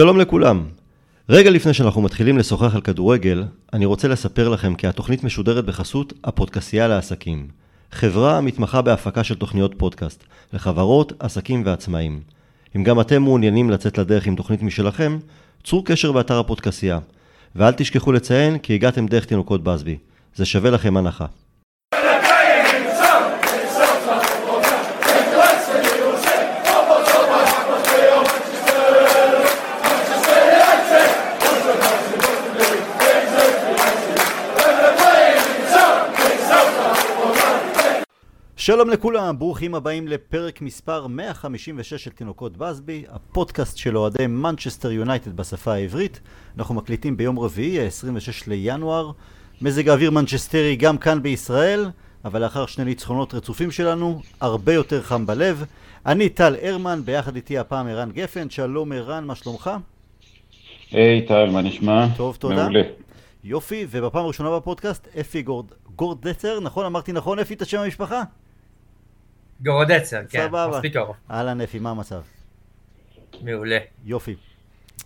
שלום לכולם. רגע לפני שאנחנו מתחילים לשוחח על כדורגל, אני רוצה לספר לכם כי התוכנית משודרת בחסות הפודקסייה לעסקים. חברה המתמחה בהפקה של תוכניות פודקאסט, לחברות, עסקים ועצמאים. אם גם אתם מעוניינים לצאת לדרך עם תוכנית משלכם, צרו קשר באתר הפודקסייה. ואל תשכחו לציין כי הגעתם דרך תינוקות בסבי. זה שווה לכם הנחה. שלום לכולם, ברוכים הבאים לפרק מספר 156 של תינוקות באסבי, הפודקאסט של אוהדי מנצ'סטר יונייטד בשפה העברית. אנחנו מקליטים ביום רביעי, ה-26 לינואר. מזג האוויר מנצ'סטרי גם כאן בישראל, אבל לאחר שני ניצחונות רצופים שלנו, הרבה יותר חם בלב. אני טל הרמן, ביחד איתי הפעם ערן גפן. שלום ערן, מה שלומך? היי hey, טל, מה נשמע? טוב, תודה. מעולה. יופי, ובפעם הראשונה בפודקאסט, אפי גורד... גורדצר, נכון? אמרתי נכון, אפי, את השם המשפחה? גורודצר, כן, סבבה. מספיק קרוב. אהלן אפי, מה המצב? מעולה. יופי.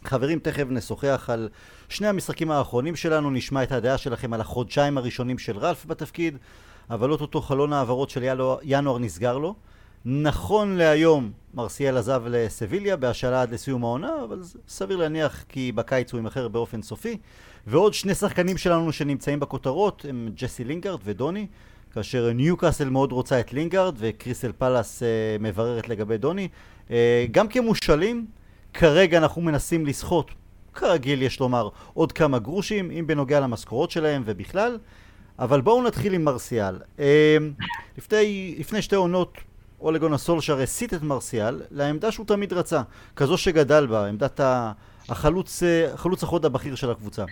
חברים, תכף נשוחח על שני המשחקים האחרונים שלנו, נשמע את הדעה שלכם על החודשיים הראשונים של רלף בתפקיד, אבל אוטוטו חלון העברות של ינואר נסגר לו. נכון להיום מרסיאל עזב לסביליה בהשאלה עד לסיום העונה, אבל סביר להניח כי בקיץ הוא יימכר באופן סופי. ועוד שני שחקנים שלנו שנמצאים בכותרות הם ג'סי לינגארד ודוני. כאשר ניוקאסל מאוד רוצה את לינגארד וקריסטל פלאס אה, מבררת לגבי דוני. אה, גם כמושאלים, כרגע אנחנו מנסים לסחוט, כרגיל יש לומר, עוד כמה גרושים, אם בנוגע למשכורות שלהם ובכלל. אבל בואו נתחיל עם מרסיאל. אה, לפני, לפני שתי עונות אולה גונאר סולשר הסיט את מרסיאל לעמדה שהוא תמיד רצה, כזו שגדל בה, עמדת החלוץ, החלוץ החוד הבכיר של הקבוצה.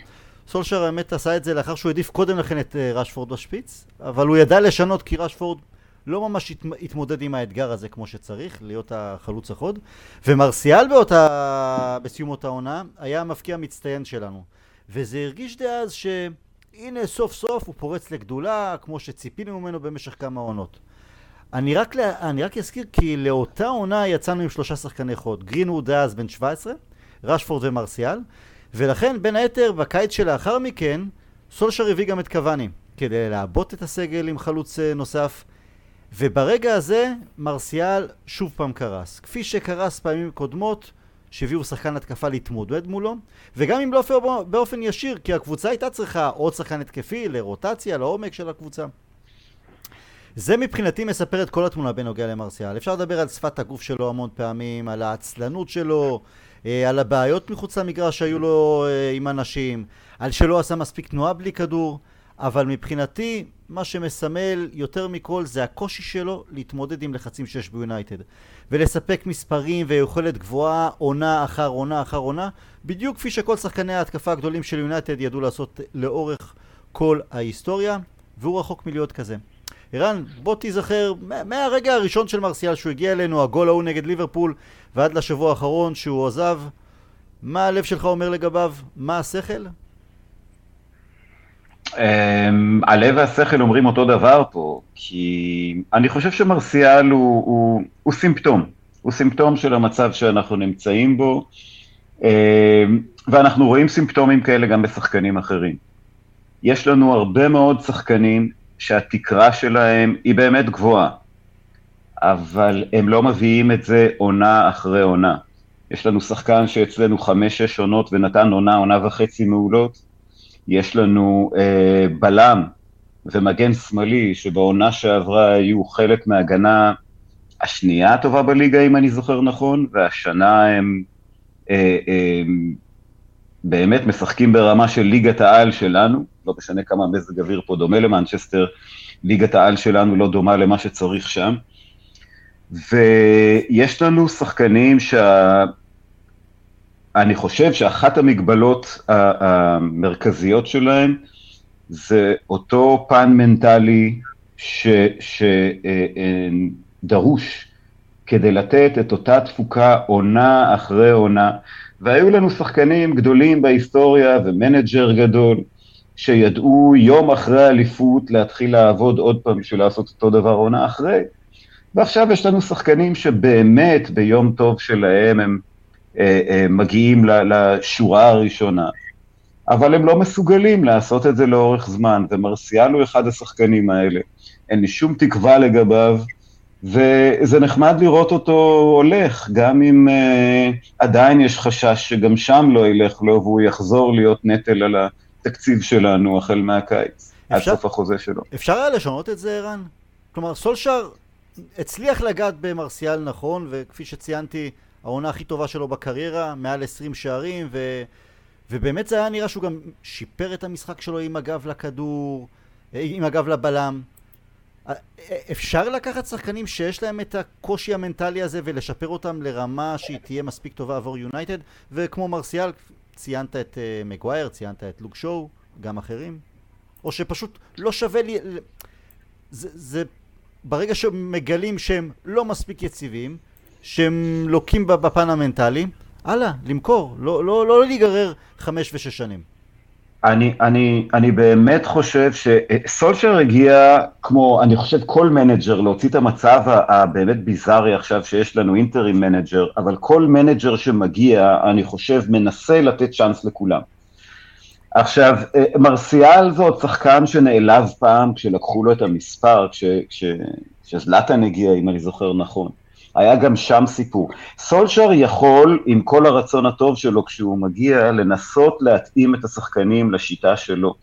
סולשר האמת עשה את זה לאחר שהוא העדיף קודם לכן את אה, רשפורד בשפיץ, אבל הוא ידע לשנות כי רשפורד לא ממש התמודד עם האתגר הזה כמו שצריך, להיות החלוץ החוד. ומרסיאל באותה, בסיום אותה עונה היה המפקיע המצטיין שלנו. וזה הרגיש דאז שהנה סוף סוף הוא פורץ לגדולה, כמו שציפינו ממנו במשך כמה עונות. אני רק, אני רק אזכיר כי לאותה עונה יצאנו עם שלושה שחקני חוד. גרינווד דאז בן 17, רשפורד ומרסיאל, ולכן בין היתר בקיץ שלאחר מכן סולשר הביא גם את קוואני כדי לעבות את הסגל עם חלוץ אה, נוסף. וברגע הזה מרסיאל שוב פעם קרס. כפי שקרס פעמים קודמות שהביאו שחקן התקפה להתמודד מולו. וגם אם לא באופן ישיר כי הקבוצה הייתה צריכה עוד שחקן התקפי לרוטציה לעומק של הקבוצה. זה מבחינתי מספר את כל התמונה בנוגע למרסיאל. אפשר לדבר על שפת הגוף שלו המון פעמים על העצלנות שלו על הבעיות מחוץ למגרש שהיו לו אה, עם אנשים, על שלא עשה מספיק תנועה בלי כדור, אבל מבחינתי מה שמסמל יותר מכל זה הקושי שלו להתמודד עם לחצים שיש ביונייטד ולספק מספרים ויכולת גבוהה עונה אחר עונה אחר עונה בדיוק כפי שכל שחקני ההתקפה הגדולים של יונייטד ידעו לעשות לאורך כל ההיסטוריה והוא רחוק מלהיות כזה. ערן, בוא תיזכר מהרגע הראשון של מרסיאל שהוא הגיע אלינו, הגול ההוא נגד ליברפול ועד לשבוע האחרון שהוא עזב, מה הלב שלך אומר לגביו? מה השכל? Um, הלב והשכל אומרים אותו דבר פה, כי אני חושב שמרסיאל הוא, הוא, הוא סימפטום, הוא סימפטום של המצב שאנחנו נמצאים בו, um, ואנחנו רואים סימפטומים כאלה גם בשחקנים אחרים. יש לנו הרבה מאוד שחקנים שהתקרה שלהם היא באמת גבוהה, אבל הם לא מביאים את זה עונה אחרי עונה. יש לנו שחקן שאצלנו חמש-שש עונות ונתן עונה, עונה וחצי מעולות. יש לנו אה, בלם ומגן שמאלי שבעונה שעברה היו חלק מההגנה השנייה הטובה בליגה, אם אני זוכר נכון, והשנה הם אה, אה, באמת משחקים ברמה של ליגת העל שלנו, לא משנה כמה מזג אוויר פה דומה למנצ'סטר, ליגת העל שלנו לא דומה למה שצריך שם. ויש לנו שחקנים שה... אני חושב שאחת המגבלות המרכזיות שלהם זה אותו פן מנטלי שדרוש ש... כדי לתת את אותה תפוקה עונה אחרי עונה. והיו לנו שחקנים גדולים בהיסטוריה ומנג'ר גדול, שידעו יום אחרי אליפות להתחיל לעבוד עוד פעם בשביל לעשות אותו דבר עונה אחרי. ועכשיו יש לנו שחקנים שבאמת ביום טוב שלהם הם מגיעים לשורה הראשונה. אבל הם לא מסוגלים לעשות את זה לאורך זמן, ומרסיאל הוא אחד השחקנים האלה. אין לי שום תקווה לגביו, וזה נחמד לראות אותו הולך, גם אם uh, עדיין יש חשש שגם שם לא ילך לו, והוא יחזור להיות נטל על התקציב שלנו החל מהקיץ, עד סוף החוזה שלו. אפשר היה לשנות את זה, ערן? כלומר, סולשר הצליח לגעת במרסיאל נכון, וכפי שציינתי, העונה הכי טובה שלו בקריירה, מעל 20 שערים, ו... ובאמת זה היה נראה שהוא גם שיפר את המשחק שלו עם הגב לכדור, אה, עם הגב לבלם. אה, אפשר לקחת שחקנים שיש להם את הקושי המנטלי הזה ולשפר אותם לרמה שהיא תהיה מספיק טובה עבור יונייטד וכמו מרסיאל ציינת את uh, מגווייר, ציינת את לוק שואו, גם אחרים או שפשוט לא שווה לי זה, זה ברגע שמגלים שהם לא מספיק יציבים שהם לוקים בפן המנטלי הלאה, למכור, לא, לא, לא להיגרר חמש ושש שנים. אני, אני, אני באמת חושב שסולשר הגיע, כמו, אני חושב כל מנג'ר, להוציא את המצב הבאמת ביזארי עכשיו שיש לנו interim manager, אבל כל מנג'ר שמגיע, אני חושב, מנסה לתת צ'אנס לכולם. עכשיו, מרסיאל זה עוד שחקן שנעלב פעם כשלקחו לו את המספר, כשזלטן הגיע, אם אני זוכר נכון. היה גם שם סיפור. סולשר יכול, עם כל הרצון הטוב שלו כשהוא מגיע, לנסות להתאים את השחקנים לשיטה שלו.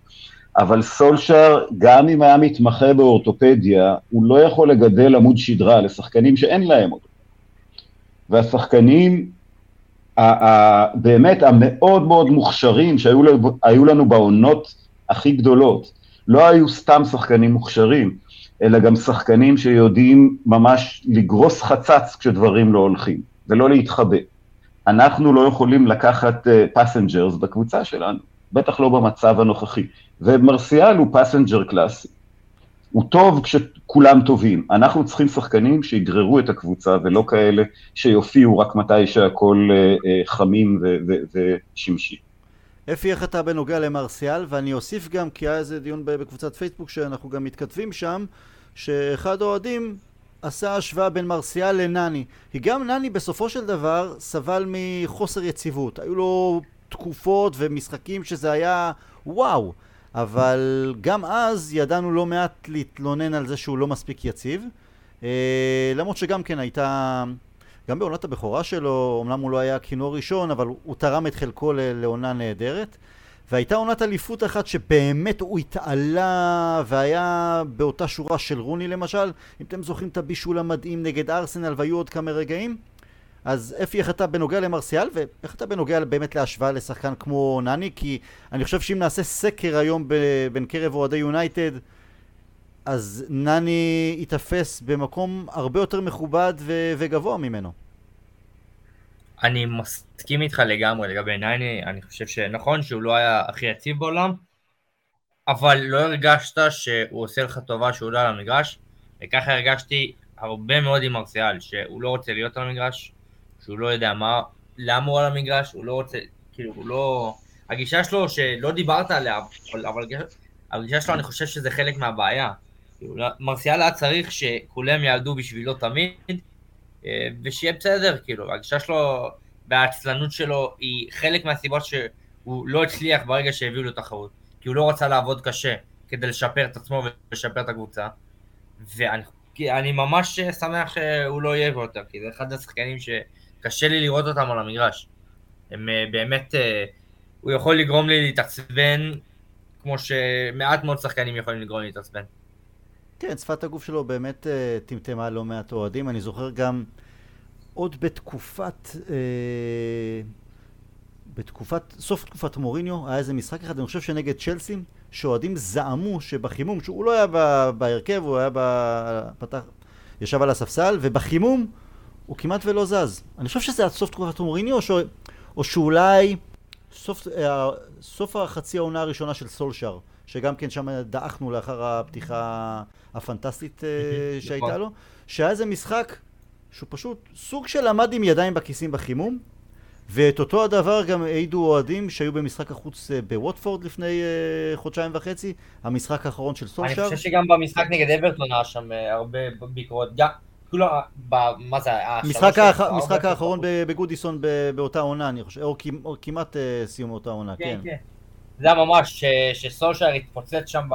אבל סולשר, גם אם היה מתמחה באורתופדיה, הוא לא יכול לגדל עמוד שדרה לשחקנים שאין להם אותו. והשחקנים באמת המאוד מאוד מוכשרים שהיו לנו בעונות הכי גדולות, לא היו סתם שחקנים מוכשרים, אלא גם שחקנים שיודעים ממש לגרוס חצץ כשדברים לא הולכים, ולא להתחבא. אנחנו לא יכולים לקחת passengers uh, בקבוצה שלנו, בטח לא במצב הנוכחי. ומרסיאל הוא passenger קלאסי. הוא טוב כשכולם טובים. אנחנו צריכים שחקנים שיגררו את הקבוצה, ולא כאלה שיופיעו רק מתי שהכול uh, uh, חמים ושמשי. אפי, איך אתה בנוגע למרסיאל? ואני אוסיף גם, כי היה איזה דיון בקבוצת פייסבוק שאנחנו גם מתכתבים שם, שאחד האוהדים עשה השוואה בין מרסיאל לנני. כי גם נני בסופו של דבר סבל מחוסר יציבות. היו לו תקופות ומשחקים שזה היה וואו. אבל גם אז ידענו לא מעט להתלונן על זה שהוא לא מספיק יציב. אה, למרות שגם כן הייתה... גם בעונת הבכורה שלו, אמנם הוא לא היה כינור ראשון, אבל הוא תרם את חלקו לעונה נהדרת. והייתה עונת אליפות אחת שבאמת הוא התעלה והיה באותה שורה של רוני למשל. אם אתם זוכרים את הבישול המדהים נגד ארסנל והיו עוד כמה רגעים אז אפי איך אתה בנוגע למרסיאל ואיך אתה בנוגע באמת להשוואה לשחקן כמו נני? כי אני חושב שאם נעשה סקר היום בין קרב אוהדי יונייטד אז נני ייתפס במקום הרבה יותר מכובד וגבוה ממנו אני מסכים איתך לגמרי לגבי נייני, אני חושב שנכון שהוא לא היה הכי יציב בעולם, אבל לא הרגשת שהוא עושה לך טובה שהוא לא על המגרש, וככה הרגשתי הרבה מאוד עם ארסיאל, שהוא לא רוצה להיות על המגרש, שהוא לא יודע מה, למה הוא על המגרש, הוא לא רוצה, כאילו, הוא לא... הגישה שלו, שלא דיברת עליה, אבל, אבל הגישה שלו, אני חושב שזה חלק מהבעיה. כאילו, מרסיאל היה צריך שכולם יעלדו בשבילו תמיד, ושיהיה בסדר, כאילו, הגישה שלו והעצלנות שלו היא חלק מהסיבות שהוא לא הצליח ברגע שהביאו לו תחרות, כי הוא לא רצה לעבוד קשה כדי לשפר את עצמו ולשפר את הקבוצה, ואני ממש שמח שהוא לא יהיה יותר, כי זה אחד השחקנים שקשה לי לראות אותם על המגרש. הם אה, באמת, אה, הוא יכול לגרום לי להתעצבן, כמו שמעט מאוד שחקנים יכולים לגרום לי להתעצבן. כן, שפת הגוף שלו באמת uh, טמטמה לא מעט אוהדים. אני זוכר גם עוד בתקופת... Uh, בתקופת, סוף תקופת מוריניו, היה איזה משחק אחד, אני חושב שנגד צ'לסי, שאוהדים זעמו שבחימום, שהוא לא היה בהרכב, הוא היה פתח, ישב על הספסל, ובחימום הוא כמעט ולא זז. אני חושב שזה עד סוף תקופת מוריניו, או, ש... או שאולי סוף, אה, סוף החצי העונה הראשונה של סולשר. שגם כן שם דעכנו לאחר הפתיחה הפנטסטית אה, שהייתה נכון. לו, שהיה איזה משחק שהוא פשוט סוג של עמד עם ידיים בכיסים בחימום, ואת אותו הדבר גם העידו אוהדים שהיו במשחק החוץ אה, בווטפורד לפני uh, חודשיים וחצי, המשחק האחרון של סולשר. אני חושב שגם במשחק נגד אברטון היה שם הרבה ביקורות. כולם, מה זה, המשחק האחרון בגודיסון באותה עונה, אני חושב, או כמעט סיום אותה עונה, כן. זה היה ממש, שסולשייר התפוצץ שם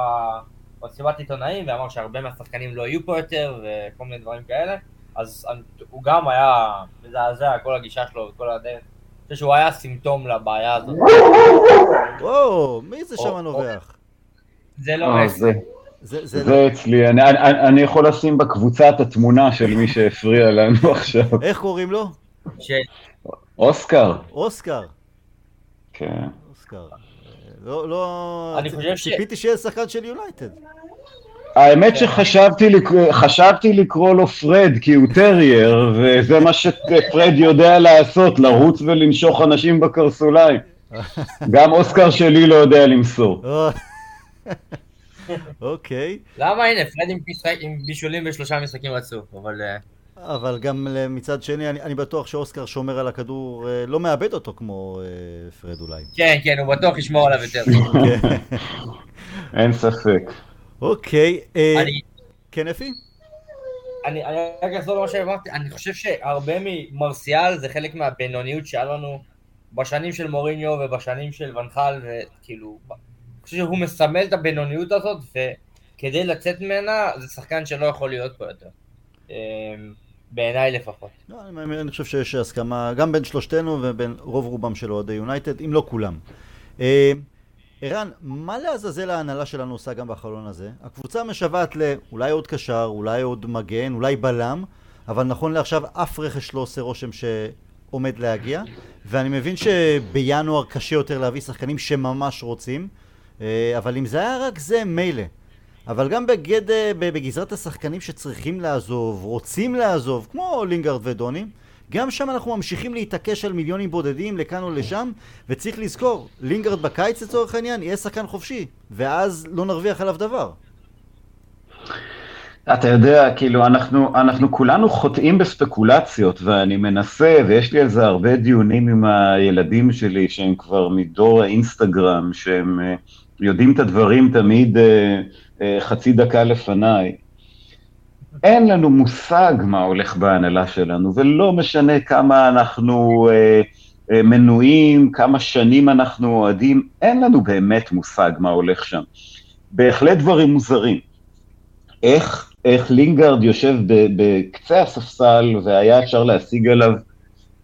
במסיבת עיתונאים, ואמר שהרבה מהשחקנים לא יהיו פה יותר, וכל מיני דברים כאלה, אז הוא גם היה מזעזע, כל הגישה שלו וכל הדרך. אני חושב שהוא היה סימפטום לבעיה הזאת. וואו, מי זה שם נובח? זה לא זה. זה, זה, אצלי, אני, אני, אני יכול לשים בקבוצה את התמונה של מי שהפריע לנו עכשיו. איך קוראים לו? ש... אוסקר. אוסקר. כן. אוסקר. לא, לא... אני חושב ש... ציפיתי שיהיה שחקן של יונייטד. האמת שחשבתי חשבתי לקרוא לו פרד כי הוא טרייר וזה מה שפרד יודע לעשות לרוץ ולנשוך אנשים בקרסוליים גם אוסקר שלי לא יודע למסור אוקיי. למה הנה פרד עם בישולים בשלושה משחקים רצוף אבל אה, אבל גם מצד שני, אני, אני בטוח שאוסקר שומר על הכדור, אה, לא מאבד אותו כמו אה, פרד אולי. כן, כן, הוא בטוח ישמור עליו יותר. כן. אין ספק. אוקיי, אה, כן אפי? אני רק אחזור למה שאמרתי, אני חושב שהרבה ממרסיאל זה חלק מהבינוניות שהיה לנו בשנים של מוריניו ובשנים של ונחל, וכאילו, אני חושב שהוא מסמל את הבינוניות הזאת, וכדי לצאת ממנה זה שחקן שלא יכול להיות פה יותר. בעיניי לפחות. לא, אני, אני חושב שיש הסכמה גם בין שלושתנו ובין רוב רובם של אוהדי יונייטד, אם לא כולם. אה, ערן, מה לעזאזל ההנהלה שלנו עושה גם בחלון הזה? הקבוצה משוועת לאולי עוד קשר, אולי עוד מגן, אולי בלם, אבל נכון לעכשיו אף רכש לא עושה רושם שעומד להגיע, ואני מבין שבינואר קשה יותר להביא שחקנים שממש רוצים, אה, אבל אם זה היה רק זה, מילא. אבל גם בגד, בגזרת השחקנים שצריכים לעזוב, רוצים לעזוב, כמו לינגארד ודוני, גם שם אנחנו ממשיכים להתעקש על מיליונים בודדים לכאן או לשם, וצריך לזכור, לינגארד בקיץ לצורך העניין יהיה שחקן חופשי, ואז לא נרוויח עליו דבר. אתה יודע, כאילו, אנחנו, אנחנו כולנו חוטאים בספקולציות, ואני מנסה, ויש לי על זה הרבה דיונים עם הילדים שלי, שהם כבר מדור האינסטגרם, שהם uh, יודעים את הדברים תמיד uh, חצי דקה לפניי. אין לנו מושג מה הולך בהנהלה שלנו, ולא משנה כמה אנחנו אה, אה, מנויים, כמה שנים אנחנו אוהדים, אין לנו באמת מושג מה הולך שם. בהחלט דברים מוזרים. איך, איך לינגארד יושב בקצה הספסל והיה אפשר להשיג עליו,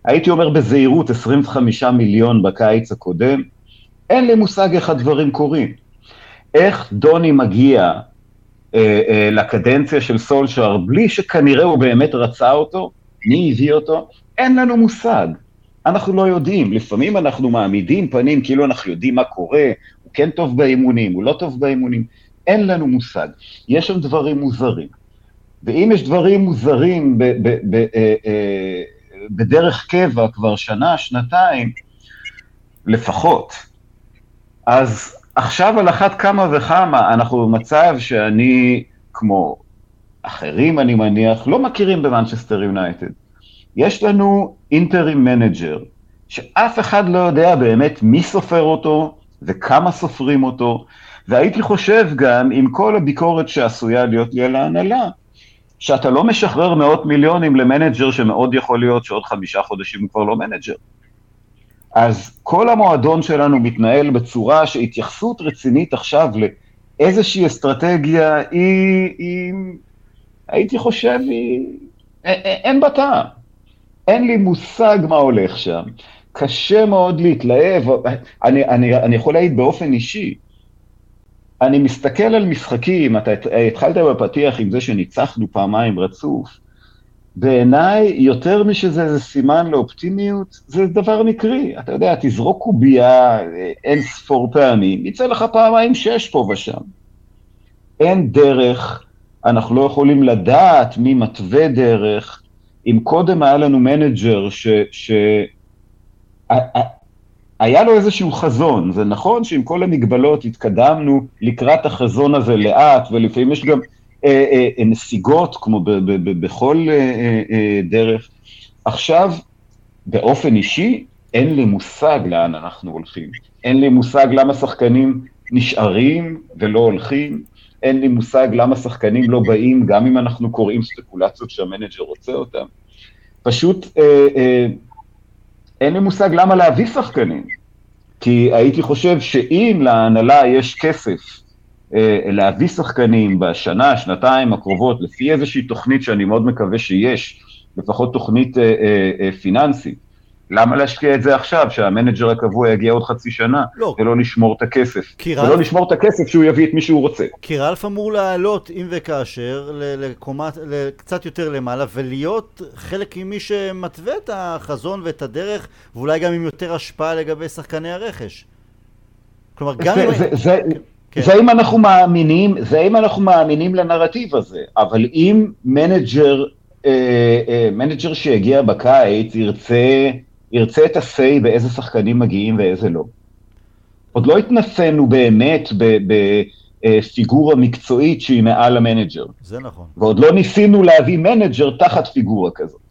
הייתי אומר בזהירות, 25 מיליון בקיץ הקודם, אין לי מושג איך הדברים קורים. איך דוני מגיע אה, אה, לקדנציה של סולשאר בלי שכנראה הוא באמת רצה אותו, מי הביא אותו, אין לנו מושג. אנחנו לא יודעים, לפעמים אנחנו מעמידים פנים כאילו אנחנו יודעים מה קורה, הוא כן טוב באימונים, הוא לא טוב באימונים, אין לנו מושג. יש שם דברים מוזרים. ואם יש דברים מוזרים ב- ב- ב- אה, אה, בדרך קבע כבר שנה, שנתיים, לפחות, אז עכשיו על אחת כמה וכמה אנחנו במצב שאני, כמו אחרים אני מניח, לא מכירים במנצ'סטר יונייטד. יש לנו interim manager, שאף אחד לא יודע באמת מי סופר אותו וכמה סופרים אותו, והייתי חושב גם, עם כל הביקורת שעשויה להיות לי על ההנהלה, שאתה לא משחרר מאות מיליונים ל manager שמאוד יכול להיות שעוד חמישה חודשים הוא כבר לא manager. אז כל המועדון שלנו מתנהל בצורה שהתייחסות רצינית עכשיו לאיזושהי אסטרטגיה היא, היא הייתי חושב, היא, אין בה טעם. אין לי מושג מה הולך שם. קשה מאוד להתלהב, אני, אני, אני יכול להעיד באופן אישי. אני מסתכל על משחקים, אתה התחלת בפתיח עם זה שניצחנו פעמיים רצוף, בעיניי, יותר משזה איזה סימן לאופטימיות, זה דבר מקרי. אתה יודע, תזרוק קובייה אין ספור פעמים, יצא לך פעמיים שש פה ושם. אין דרך, אנחנו לא יכולים לדעת מי מתווה דרך. אם קודם היה לנו manager ש... ש... לו איזשהו חזון, זה נכון שעם כל המגבלות התקדמנו לקראת החזון הזה לאט, ולפעמים יש גם אה, אה, אה, נסיגות, כמו בכל דרך. עכשיו, באופן אישי, אין לי מושג לאן אנחנו הולכים. אין לי מושג למה שחקנים נשארים ולא הולכים. אין לי מושג למה שחקנים לא באים, גם אם אנחנו קוראים ספקולציות שהמנג'ר רוצה אותם. פשוט אה, אה, אין לי מושג למה להביא שחקנים. כי הייתי חושב שאם להנהלה יש כסף אה, להביא שחקנים בשנה, שנתיים הקרובות, לפי איזושהי תוכנית שאני מאוד מקווה שיש, לפחות תוכנית אה, אה, אה, פיננסית, למה להשקיע את זה עכשיו, שהמנג'ר הקבוע יגיע עוד חצי שנה, לא. ולא לשמור את הכסף, כי ולא רלף- לשמור את הכסף שהוא יביא את מי שהוא רוצה. כי רלף אמור לעלות, אם וכאשר, לקומת, קצת יותר למעלה, ולהיות חלק ממי שמתווה את החזון ואת הדרך, ואולי גם עם יותר השפעה לגבי שחקני הרכש. כלומר, גם אם... זה, זה, זה, כן. זה אם אנחנו מאמינים, זה אם אנחנו מאמינים לנרטיב הזה, אבל אם manager, אה, אה, manager שיגיע בקיץ ירצה, ירצה את ה-say באיזה שחקנים מגיעים ואיזה לא. עוד לא התנסינו באמת בפיגורה מקצועית שהיא מעל ה manager, זה נכון. ועוד לא ניסינו להביא manager תחת פיגורה כזאת.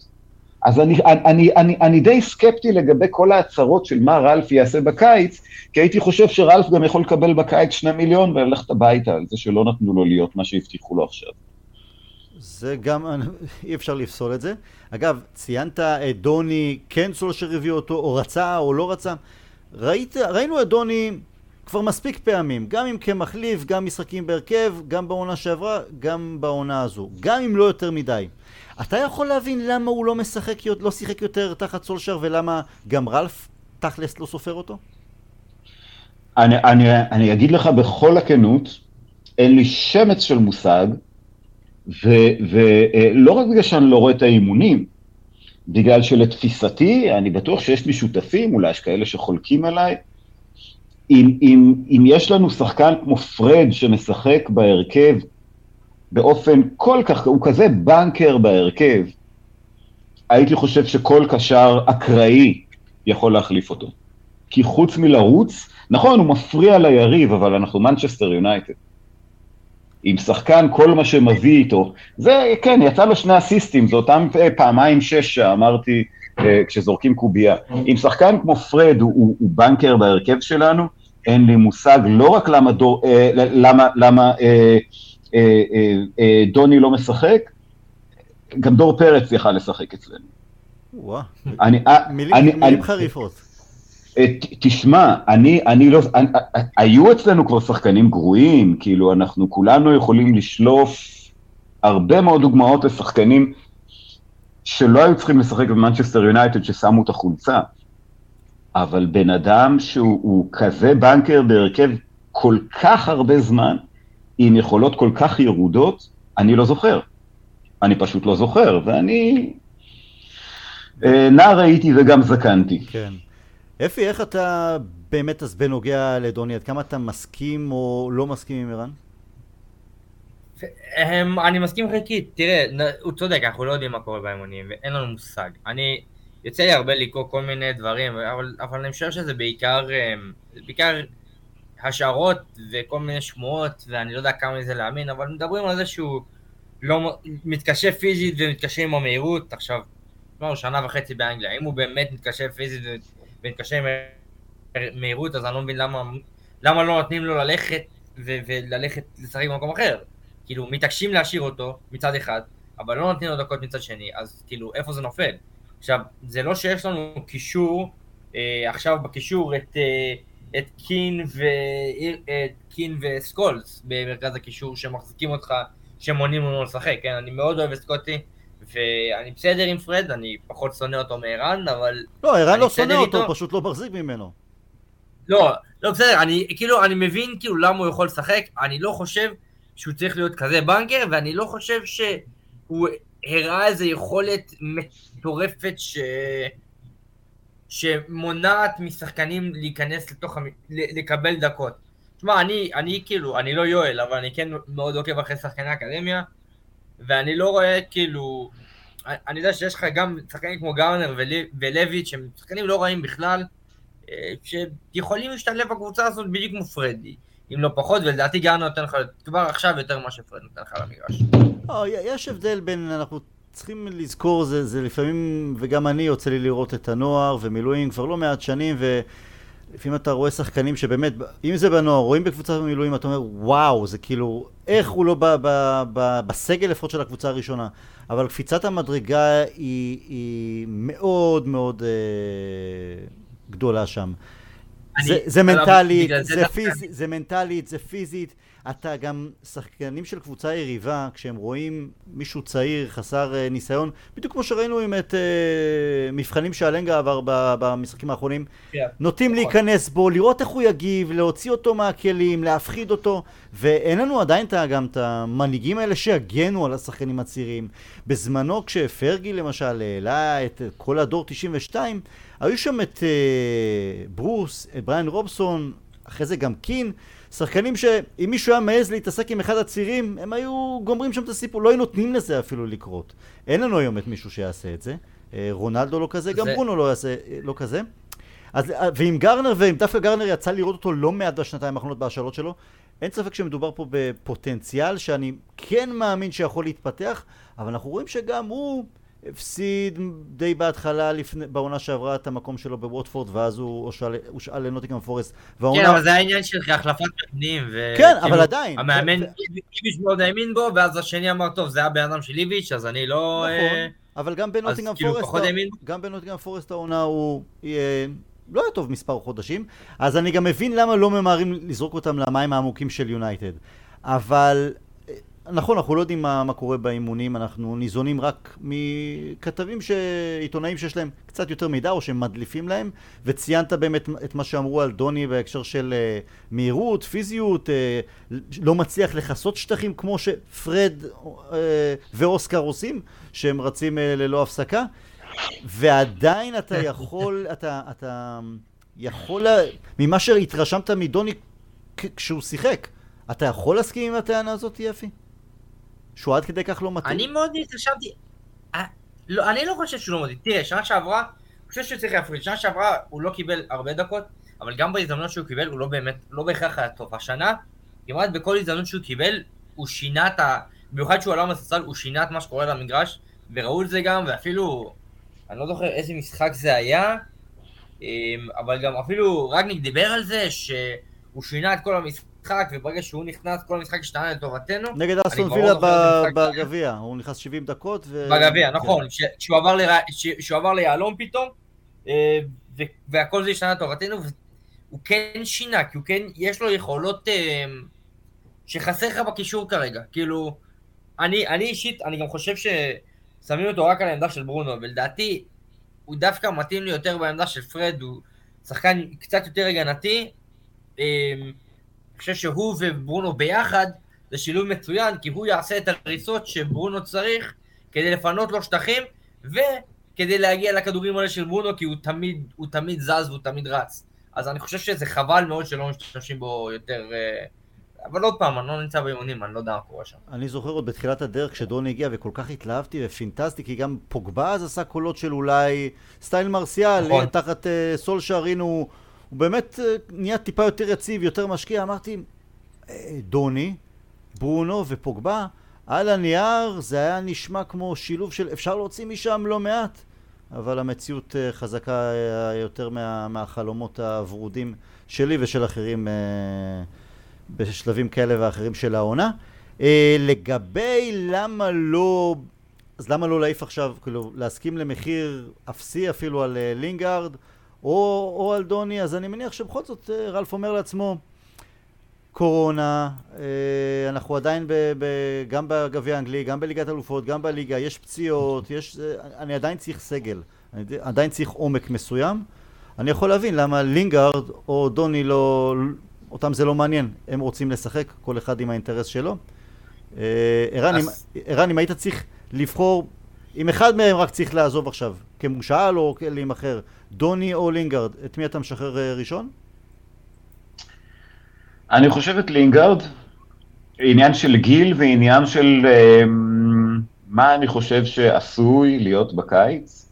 אז אני, אני, אני, אני די סקפטי לגבי כל ההצהרות של מה רלף יעשה בקיץ, כי הייתי חושב שרלף גם יכול לקבל בקיץ שני מיליון וללכת הביתה על זה שלא נתנו לו להיות מה שהבטיחו לו עכשיו. זה גם, אי אפשר לפסול את זה. אגב, ציינת את דוני, כן סולשר הביא אותו, או רצה או לא רצה. ראית, ראינו את דוני כבר מספיק פעמים, גם אם כמחליף, גם משחקים בהרכב, גם בעונה שעברה, גם בעונה הזו. גם אם לא יותר מדי. אתה יכול להבין למה הוא לא משחק, לא שיחק יותר תחת סולשר ולמה גם רלף תכלס לא סופר אותו? אני, אני, אני אגיד לך בכל הכנות, אין לי שמץ של מושג, ולא רק בגלל שאני לא רואה את האימונים, בגלל שלתפיסתי, אני בטוח שיש לי שותפים, אולי יש כאלה שחולקים עליי, אם, אם, אם יש לנו שחקן כמו פרד שמשחק בהרכב באופן כל כך, הוא כזה בנקר בהרכב, הייתי חושב שכל קשר אקראי יכול להחליף אותו. כי חוץ מלרוץ, נכון, הוא מפריע ליריב, אבל אנחנו מנצ'סטר יונייטד. עם שחקן, כל מה שמביא איתו, זה, כן, יצא לו שני אסיסטים, זה אותם אה, פעמיים שש שאמרתי אה, כשזורקים קובייה. עם שחקן כמו פרד, הוא, הוא, הוא בנקר בהרכב שלנו, אין לי מושג לא רק למה, דור, אה, למה, למה אה, דוני לא משחק, גם דור פרץ יכל לשחק אצלנו. אני, אה, מילים, אני, מילים אני, חריפות. אה, תשמע, אני, אני לא, אני, אה, היו אצלנו כבר שחקנים גרועים, כאילו אנחנו כולנו יכולים לשלוף הרבה מאוד דוגמאות לשחקנים שלא היו צריכים לשחק במנצ'סטר יונייטד ששמו את החולצה, אבל בן אדם שהוא הוא כזה בנקר בהרכב כל כך הרבה זמן, עם יכולות כל כך ירודות, אני לא זוכר. אני פשוט לא זוכר, ואני אה, נער הייתי וגם זקנתי. כן. אפי, איך אתה באמת אז בנוגע לדוני? עד כמה אתה מסכים או לא מסכים עם ערן? אני מסכים חלקית, תראה, הוא צודק, אנחנו לא יודעים מה קורה באימונים, ואין לנו מושג. אני, יוצא לי הרבה לקרוא כל מיני דברים, אבל, אבל אני חושב שזה בעיקר, אמ, בעיקר השערות וכל מיני שמועות, ואני לא יודע כמה מזה להאמין, אבל מדברים על זה שהוא לא מתקשה פיזית ומתקשה עם המהירות. עכשיו, הוא שנה וחצי באנגליה, אם הוא באמת מתקשה פיזית ומתקשה עם מהירות, אז אני לא מבין למה, למה לא נותנים לו ללכת ו- וללכת לשחק במקום אחר. כאילו, מתעקשים להשאיר אותו מצד אחד, אבל לא נותנים לו דקות מצד שני, אז כאילו, איפה זה נופל? עכשיו, זה לא שיש לנו קישור, אה, עכשיו בקישור את, אה, את קין, ו... אה, קין וסקולס במרכז הקישור שמחזיקים אותך, שמונעים לנו לשחק, כן? אני מאוד אוהב את סקוטי, ואני בסדר עם פרד, אני פחות שונא אותו מערן, אבל... לא, ערן לא שונא אותו, איתו. פשוט לא מחזיק ממנו. לא, לא בסדר, אני כאילו, אני מבין כאילו למה הוא יכול לשחק, אני לא חושב שהוא צריך להיות כזה בנקר, ואני לא חושב שהוא הראה איזו יכולת מטורפת ש... שמונעת משחקנים להיכנס לתוך, לקבל דקות. תשמע, אני, אני כאילו, אני לא יואל, אבל אני כן מאוד עוקב אחרי שחקני אקדמיה, ואני לא רואה כאילו, אני יודע שיש לך גם שחקנים כמו ול- ולויץ' שהם שחקנים לא רעים בכלל, אה, שיכולים להשתלב בקבוצה הזאת בדיוק כמו פרדי, אם לא פחות, ולדעתי גאונר נותן לך כבר עכשיו יותר ממה שפרד נותן לך למגרש. י- יש הבדל בין, אנחנו צריכים לזכור, זה, זה לפעמים, וגם אני יוצא לי לראות את הנוער ומילואים כבר לא מעט שנים, לפעמים אתה רואה שחקנים שבאמת, אם זה בנוער, רואים בקבוצת המילואים, אתה אומר, וואו, זה כאילו, איך הוא לא ב, ב, ב, בסגל לפחות של הקבוצה הראשונה. אבל קפיצת המדרגה היא, היא מאוד מאוד אה, גדולה שם. אני, זה, זה מנטלית, זה, זה, פיז, זה מנטלית, זה פיזית. אתה גם, שחקנים של קבוצה יריבה, כשהם רואים מישהו צעיר, חסר uh, ניסיון, בדיוק כמו שראינו עם את uh, מבחנים שאלנגה עבר במשחקים האחרונים, yeah, כן, נוטים נכון. להיכנס בו, לראות איך הוא יגיב, להוציא אותו מהכלים, להפחיד אותו, ואין לנו עדיין גם את המנהיגים האלה שיגנו על השחקנים הצעירים. בזמנו כשפרגי למשל העלה את כל הדור 92, היו שם את uh, ברוס, את בריאן רובסון, אחרי זה גם קין, שחקנים שאם מישהו היה מעז להתעסק עם אחד הצירים, הם היו גומרים שם את הסיפור, לא היו נותנים לזה אפילו לקרות. אין לנו היום את מישהו שיעשה את זה. אה, רונלדו לא כזה, גם ברונו לא יעשה, אה, לא כזה. אז, אה, ועם גרנר, ועם דווקא גרנר יצא לראות אותו לא מעט בשנתיים האחרונות בהשאלות שלו, אין ספק שמדובר פה בפוטנציאל שאני כן מאמין שיכול להתפתח, אבל אנחנו רואים שגם הוא... הפסיד די בהתחלה לפני, בעונה שעברה את המקום שלו בווטפורד ואז הוא הושאל לנוטינגרם פורסט. והעונה... כן אבל זה העניין של החלפת מבנים ו... כן אבל עדיין המאמן איביץ' מאוד האמין בו ואז השני אמר טוב זה היה בן אדם של איביץ' אז אני לא... נכון אבל גם בנוטינגרם כאילו, פורסט גם בנוטינגרם פורסט העונה הוא לא היה טוב מספר חודשים. אז אני גם מבין למה לא ממהרים לזרוק אותם למים העמוקים של יונייטד. אבל נכון, אנחנו לא יודעים מה, מה קורה באימונים, אנחנו ניזונים רק מכתבים, ש... עיתונאים שיש להם קצת יותר מידע או שהם מדליפים להם, וציינת באמת את מה שאמרו על דוני בהקשר של uh, מהירות, פיזיות, uh, לא מצליח לכסות שטחים כמו שפרד uh, ואוסקר עושים, שהם רצים uh, ללא הפסקה, ועדיין אתה יכול, אתה, אתה יכול, ממה שהתרשמת מדוני כשהוא שיחק, אתה יכול להסכים עם הטענה הזאת, יפי? שהוא עד כדי כך לא מתאים? אני מאוד התרשמתי. אה, לא, אני לא חושב שהוא לא מתאים. תראה, שנה שעברה, אני חושב שהוא צריך להפריד. שנה שעברה הוא לא קיבל הרבה דקות, אבל גם בהזדמנות שהוא קיבל הוא לא באמת, לא בהכרח היה טוב. השנה, כמעט בכל הזדמנות שהוא קיבל, הוא שינה את ה... במיוחד שהוא עלה מספסל, הוא שינה את מה שקורה למגרש, וראו את זה גם, ואפילו, אני לא זוכר איזה משחק זה היה, אמ, אבל גם אפילו רגניק דיבר על זה, שהוא שינה את כל המשחק. המשחק, וברגע שהוא נכנס, כל המשחק השתנה לטובתנו. נגד אסטון וילה בגביע, הוא נכנס 70 דקות. ו... בגביע, כן. נכון, שהוא עבר ליהלום פתאום, אה, והכל זה השתנה לטובתנו, הוא כן שינה, כי הוא כן, יש לו יכולות אה, שחסר לך בקישור כרגע. כאילו, אני, אני אישית, אני גם חושב ששמים אותו רק על העמדה של ברונו, ולדעתי, הוא דווקא מתאים לי יותר בעמדה של פרד, הוא שחקן קצת יותר הגנתי. אה, אני חושב שהוא וברונו ביחד זה שילוב מצוין, כי הוא יעשה את הריסות שברונו צריך כדי לפנות לו שטחים, וכדי להגיע לכדורים האלה של ברונו, כי הוא תמיד, הוא תמיד זז והוא תמיד רץ. אז אני חושב שזה חבל מאוד שלא משתמשים בו יותר... אה, אבל עוד פעם, אני לא נמצא באימונים, אני לא יודע מה קורה שם. אני זוכר עוד בתחילת הדרך כשדוני הגיע וכל כך התלהבתי ופינטסטי, כי גם פוגבה אז עשה קולות של אולי סטייל מרסיאל, נכון. תחת uh, סול שערין הוא... הוא באמת אה, נהיה טיפה יותר יציב, יותר משקיע. אמרתי, אה, דוני, ברונו ופוגבה, על הנייר זה היה נשמע כמו שילוב של אפשר להוציא משם לא מעט, אבל המציאות אה, חזקה יותר מה, מהחלומות הוורודים שלי ושל אחרים בשלבים כאלה ואחרים של העונה. לגבי למה לא, אז למה לא להעיף עכשיו, כאילו להסכים למחיר אפסי אפילו על לינגארד? או, או על דוני, אז אני מניח שבכל זאת אה, רלף אומר לעצמו, קורונה, אה, אנחנו עדיין ב, ב, גם בגביע האנגלי, גם בליגת אלופות, גם בליגה, יש פציעות, יש, אה, אני עדיין צריך סגל, אני עדיין צריך עומק מסוים. אני יכול להבין למה לינגארד או דוני לא, אותם זה לא מעניין, הם רוצים לשחק, כל אחד עם האינטרס שלו. ערן, אז... אם, אם היית צריך לבחור, אם אחד מהם רק צריך לעזוב עכשיו, כמושאל או להימכר, דוני או לינגארד, את מי אתה משחרר אה, ראשון? אני חושב את לינגארד, עניין של גיל ועניין של אה, מה אני חושב שעשוי להיות בקיץ.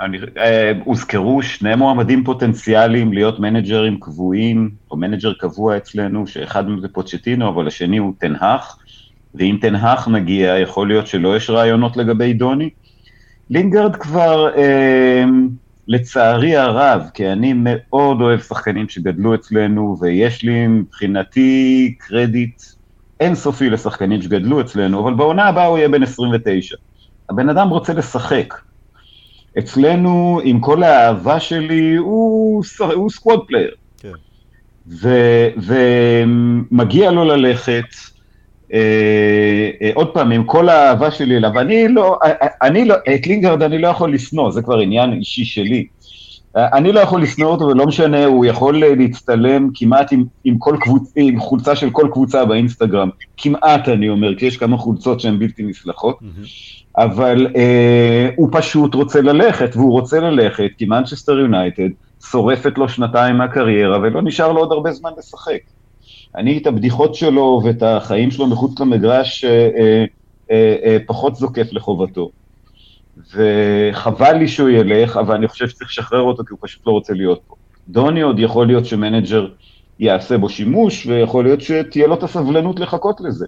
אני, אה, הוזכרו שני מועמדים פוטנציאליים להיות מנג'רים קבועים, או manager קבוע אצלנו, שאחד מהם זה פוצ'טינו, אבל השני הוא טן האח, ואם טן האח מגיע, יכול להיות שלו יש רעיונות לגבי דוני. לינגארד כבר... אה, לצערי הרב, כי אני מאוד אוהב שחקנים שגדלו אצלנו, ויש לי מבחינתי קרדיט אינסופי לשחקנים שגדלו אצלנו, אבל בעונה הבאה הוא יהיה בן 29. הבן אדם רוצה לשחק. אצלנו, עם כל האהבה שלי, הוא, הוא squad player. כן. ומגיע לו ללכת, עוד פעם, עם כל האהבה שלי אליו, אני לא, אה, אני לא, את לינגארד אני לא יכול לשנוא, זה כבר עניין אישי שלי. אני לא יכול לשנוא אותו, ולא משנה, הוא יכול להצטלם כמעט עם, עם, כל קבוצ, עם חולצה של כל קבוצה באינסטגרם. כמעט, אני אומר, כי יש כמה חולצות שהן בלתי נסלחות. Mm-hmm. אבל אה, הוא פשוט רוצה ללכת, והוא רוצה ללכת, כי מנצ'סטר יונייטד שורפת לו שנתיים מהקריירה, ולא נשאר לו עוד הרבה זמן לשחק. אני את הבדיחות שלו ואת החיים שלו מחוץ למגרש אה, אה, אה, אה, פחות זוקף לחובתו. וחבל לי שהוא ילך, אבל אני חושב שצריך לשחרר אותו כי הוא פשוט לא רוצה להיות פה. דוני עוד יכול להיות ש manager יעשה בו שימוש, ויכול להיות שתהיה לו את הסבלנות לחכות לזה.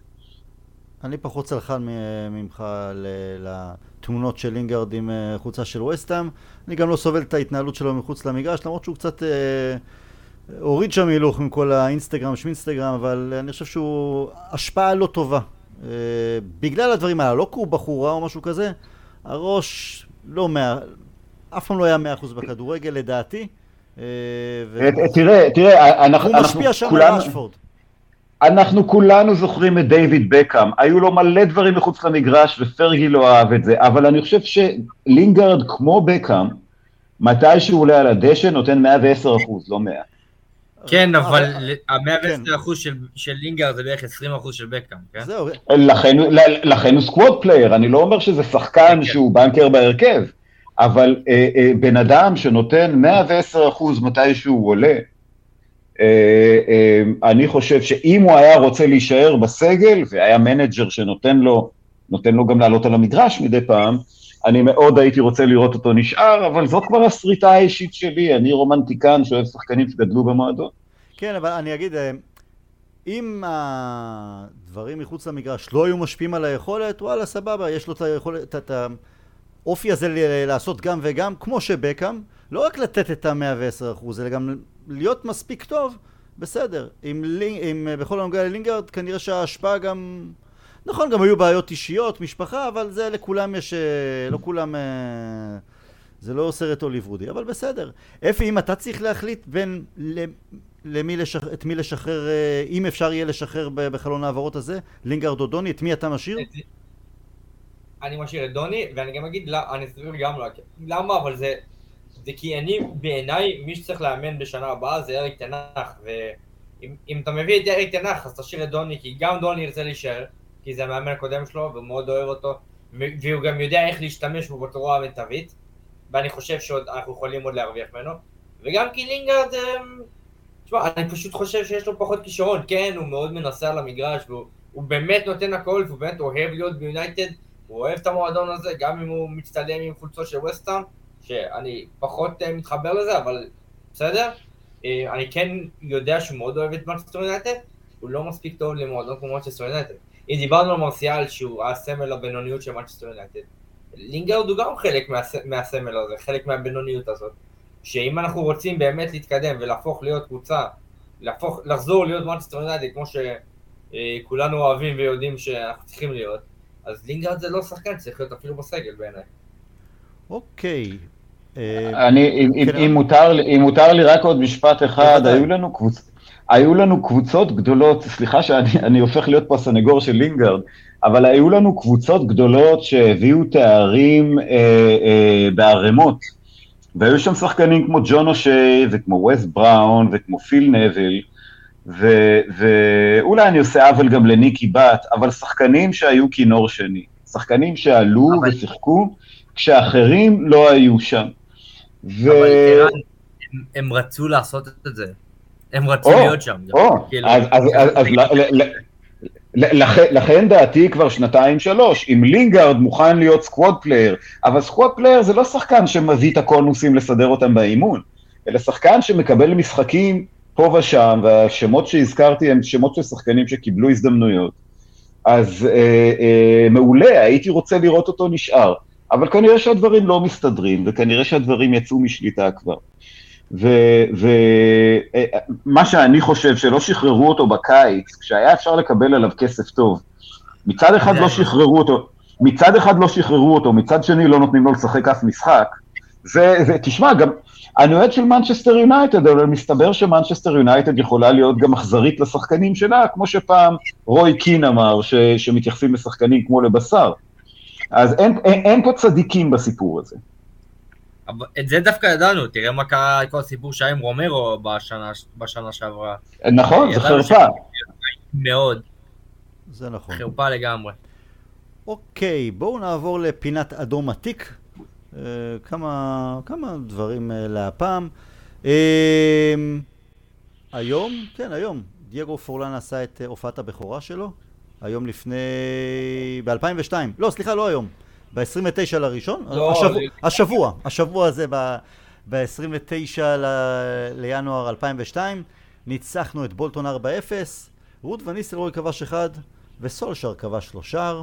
אני פחות צלחן ממך לתמונות של לינגארד עם אה, חולצה של וסטאם. אני גם לא סובל את ההתנהלות שלו מחוץ למגרש, למרות שהוא קצת... אה, הוריד שם הילוך עם כל האינסטגרם, שמינסטגרם, אבל אני חושב שהוא השפעה לא טובה. אה, בגלל הדברים האלה, לא כי הוא בחור רע או משהו כזה, הראש לא מאה, אף פעם לא היה מאה אחוז בכדורגל לדעתי. אה, תראה, תראה, אנחנו, הוא משפיע שם על ראשפורד. אנחנו כולנו זוכרים את דיוויד בקהאם, היו לו מלא דברים מחוץ למגרש ופרגי לא אהב את זה, אבל אני חושב שלינגארד כמו בקהאם, מתי שהוא עולה על הדשא נותן 110 אחוז, לא 100. כן, אה, אבל ה-110% כן. של לינגארד זה בערך 20% של בקהאם, כן? זהו. לכן הוא squad player, אני לא אומר שזה שחקן כן. שהוא בנקר בהרכב, אבל אה, אה, בן אדם שנותן 110% מתי שהוא עולה, אני חושב שאם הוא היה רוצה להישאר בסגל, והיה manager שנותן לו, נותן לו גם לעלות על המגרש מדי פעם, אני מאוד הייתי רוצה לראות אותו נשאר, אבל זאת כבר השריטה האישית שלי, אני רומנטיקן שאוהב שחקנים שגדלו במועדון. כן, אבל אני אגיד, אה, אם הדברים מחוץ למגרש לא היו משפיעים על היכולת, וואלה, סבבה, יש לו את היכולת, את האופי הזה לעשות גם וגם, כמו שבקאם, לא רק לתת את ה-110%, אלא גם להיות מספיק טוב, בסדר. אם, אם בכל הנוגע ללינגרד, כנראה שההשפעה גם... נכון, גם היו בעיות אישיות, משפחה, אבל זה לכולם יש... אה, לא כולם... אה, זה לא סרט הוליוודי, אבל בסדר. אפי, אם אתה צריך להחליט בין למי לשח... את מי לשחרר, אה, אם אפשר יהיה לשחרר בחלון ההעברות הזה, לינגרד או דוני, את מי אתה משאיר? אני משאיר את דוני, ואני גם אגיד, לא, אני אסביר גם למה, אבל זה, זה כי אני, בעיניי, מי שצריך לאמן בשנה הבאה זה אריק תנח, ואם אתה מביא את אריק תנח, אז תשאיר את דוני, כי גם דוני ירצה להישאר, כי זה המאמן הקודם שלו, והוא מאוד אוהב אותו, והוא גם יודע איך להשתמש בו בצורה המיטבית, ואני חושב שאנחנו יכולים עוד להרוויח ממנו, וגם כי לינגרד, אמ, תשמע, אני פשוט חושב שיש לו פחות כישרון, כן, הוא מאוד מנסה על המגרש, והוא באמת נותן הכל, והוא באמת אוהב להיות ביונייטד, הוא אוהב את המועדון הזה, גם אם הוא מצטלם עם חולצות של ווסטהאם, שאני פחות אה, מתחבר לזה, אבל בסדר. אה, אני כן יודע שהוא מאוד אוהב את מנצ'סטר יונייטד, הוא לא מספיק טוב למועדון כמו מנצ'סטר יונייטד. אם דיברנו על מרסיאל שהוא הסמל הבינוניות של מנצ'סטר יונייטד, לינגרד הוא גם חלק מהס... מהסמל הזה, חלק מהבינוניות הזאת. שאם אנחנו רוצים באמת להתקדם ולהפוך להיות קבוצה, להפוך, לחזור להיות מנצ'סטר יונייטד כמו שכולנו אוהבים ויודעים שאנחנו צריכים להיות, אז לינגרד זה לא שחקן, צריך להיות אפילו בסגל בעיניי. אוקיי. אני, כן, אם, מותר, לי רק עוד משפט אחד, היו לנו קבוצות... היו לנו קבוצות גדולות, סליחה שאני הופך להיות פה הסנגור של לינגרד, אבל היו לנו קבוצות גדולות שהביאו תארים אה, אה, בערימות, והיו שם שחקנים כמו ג'ון אושי, וכמו ווסט בראון, וכמו פיל נבל, ואולי אני עושה עוול גם לניקי בת, אבל שחקנים שהיו כינור שני, שחקנים שעלו אבל... ושיחקו, כשאחרים לא היו שם. ו... אבל הם, הם רצו לעשות את זה. הם רצו להיות שם. כאילו, לכן דעתי כבר שנתיים שלוש, אם לינגארד מוכן להיות squad player, אבל squad player זה לא שחקן שמביא את הקונוסים לסדר אותם באימון, אלא שחקן שמקבל משחקים פה ושם, והשמות שהזכרתי הם שמות של שחקנים שקיבלו הזדמנויות. אז אה, אה, מעולה, הייתי רוצה לראות אותו נשאר. אבל כנראה שהדברים לא מסתדרים, וכנראה שהדברים יצאו משליטה כבר. ומה שאני חושב, שלא שחררו אותו בקיץ, כשהיה אפשר לקבל עליו כסף טוב. מצד אחד לא שחררו אותו, מצד אחד לא שחררו אותו, מצד שני לא נותנים לו לשחק אף משחק. זה, זה, תשמע, גם, אני אוהד של מנצ'סטר יונייטד, אבל מסתבר שמנצ'סטר יונייטד יכולה להיות גם אכזרית לשחקנים שלה, כמו שפעם רוי קין אמר, ש, שמתייחסים לשחקנים כמו לבשר. אז אין, אין, אין פה צדיקים בסיפור הזה. את זה דווקא ידענו, תראה מה קרה כל הסיפור שהיה עם רומרו בשנה, בשנה שעברה. נכון, זה חרפה. מאוד. זה נכון. חרפה לגמרי. אוקיי, בואו נעבור לפינת אדום עתיק. אה, כמה, כמה דברים אה, להפעם. אה, היום, כן, היום, דייגו פורלן עשה את הופעת הבכורה שלו. היום לפני... ב-2002. לא, סליחה, לא היום. ב-29 לראשון? לא, השבוע, זה... השבוע, השבוע הזה ב-29 ב- לינואר 2002 ניצחנו את בולטון 4-0 רות וניסלרוי כבש אחד וסולשר כבש שלושה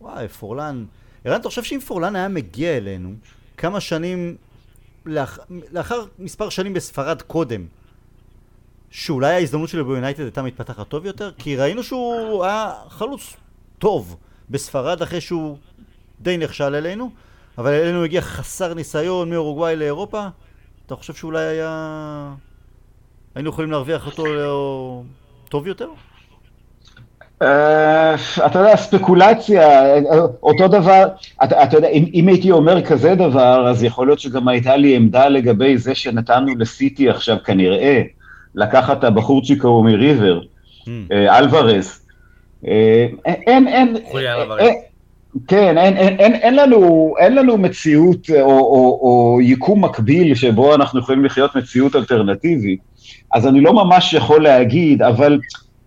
וואי, פורלן ערן, אתה חושב שאם פורלן היה מגיע אלינו כמה שנים לאח... לאחר מספר שנים בספרד קודם שאולי ההזדמנות שלו ביונייטד הייתה מתפתחת טוב יותר? כי ראינו שהוא היה חלוץ טוב בספרד אחרי שהוא די נכשל אלינו, אבל אלינו הגיע חסר ניסיון מאורוגוואי לאירופה, אתה חושב שאולי היה... היינו יכולים להרוויח אותו. טוב יותר? אה, אתה יודע, ספקולציה, אותו דבר, אתה יודע, אם הייתי אומר כזה דבר, אז יכול להיות שגם הייתה לי עמדה לגבי זה שנתנו לסיטי עכשיו כנראה, לקחת את הבחורצ'יק ההוא מריבר, hmm. אה, אלוורז. אה, אין, אין, כן, אין, אין, אין, אין, לנו, אין לנו מציאות או, או, או יקום מקביל שבו אנחנו יכולים לחיות מציאות אלטרנטיבית, אז אני לא ממש יכול להגיד, אבל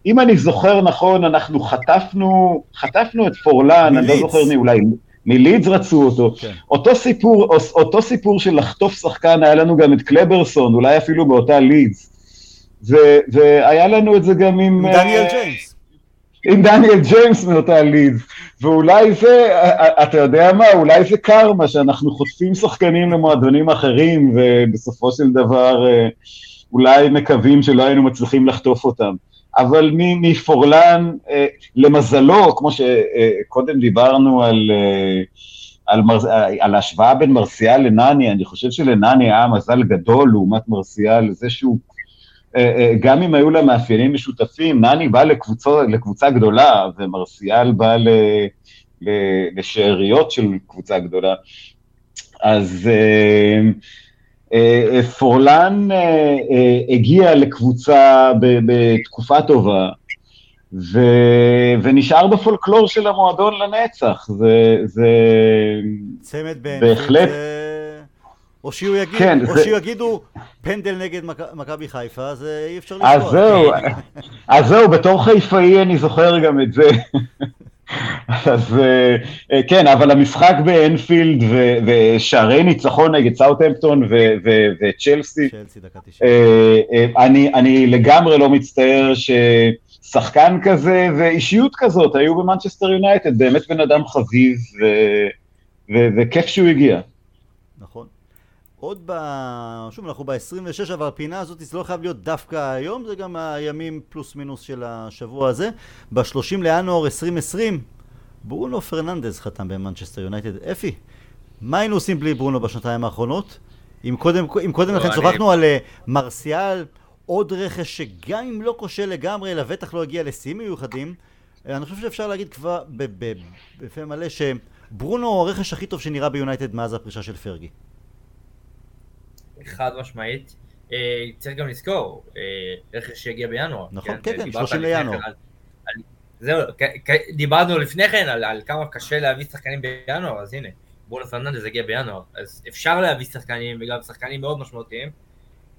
אם אני זוכר נכון, אנחנו חטפנו, חטפנו את פורלן, אני לא זוכר מי, אולי מלידס רצו אותו. כן. אותו, סיפור, אותו סיפור של לחטוף שחקן, היה לנו גם את קלברסון, אולי אפילו באותה לידס. והיה לנו את זה גם עם... דניאל ג'יימס. עם דניאל ג'יימס מאותה לידס, ואולי זה, אתה יודע מה, אולי זה קרמה שאנחנו חוטפים שחקנים למועדונים אחרים, ובסופו של דבר אה, אולי מקווים שלא היינו מצליחים לחטוף אותם. אבל מפורלן, אה, למזלו, כמו שקודם דיברנו על, אה, על, מר, על ההשוואה בין מרסיאל לנני, אני חושב שלנני היה מזל גדול לעומת מרסיאל, זה שהוא אה, אה, גם אם היו לה מאפיינים משותפים, נני בא לקבוצה, לקבוצה גדולה, ומרסיאל בא ל, ל, לשאריות של קבוצה גדולה. אז אה, אה, פורלן אה, אה, הגיע לקבוצה ב, בתקופה טובה, ו, ונשאר בפולקלור של המועדון לנצח. זה, זה צמד בהחלט... זה... או שיהיו יגיד, כן, או זה... יגידו פנדל נגד מכבי חיפה, אז אה, אי אפשר לקרוא. אז זהו, אז זהו, בתור חיפאי אני זוכר גם את זה. אז אה, אה, כן, אבל המשחק באנפילד ושערי ניצחון נגד סאוטהמפטון וצ'לסי, אני, אני לגמרי לא מצטער ששחקן כזה ואישיות כזאת היו במנצ'סטר יונייטד, באמת בן אדם חביב וכיף שהוא הגיע. עוד ב... שוב, אנחנו ב-26, אבל הפינה הזאת זה לא חייב להיות דווקא היום, זה גם הימים פלוס מינוס של השבוע הזה. ב-30 לינואר 2020, ברונו פרננדז חתם במנצ'סטר יונייטד. אפי, מה היינו עושים בלי ברונו בשנתיים האחרונות? אם קודם, אם קודם לא, לכן שוחחנו על uh, מרסיאל, עוד רכש שגם אם לא כושל לגמרי, לבטח לא הגיע לשיאים מיוחדים, אה, אני חושב שאפשר להגיד כבר בפה מלא שברונו הוא הרכש הכי טוב שנראה ביונייטד מאז הפרישה של פרגי. חד משמעית. אה, צריך גם לזכור, אה, רכש שהגיע בינואר. נכון, כן, כן, 30 לינואר. זהו, דיברנו לפני כן על, על כמה קשה להביא שחקנים בינואר, אז הנה, ברונו פרננדס הגיע בינואר, אז אפשר להביא שחקנים, וגם שחקנים מאוד משמעותיים.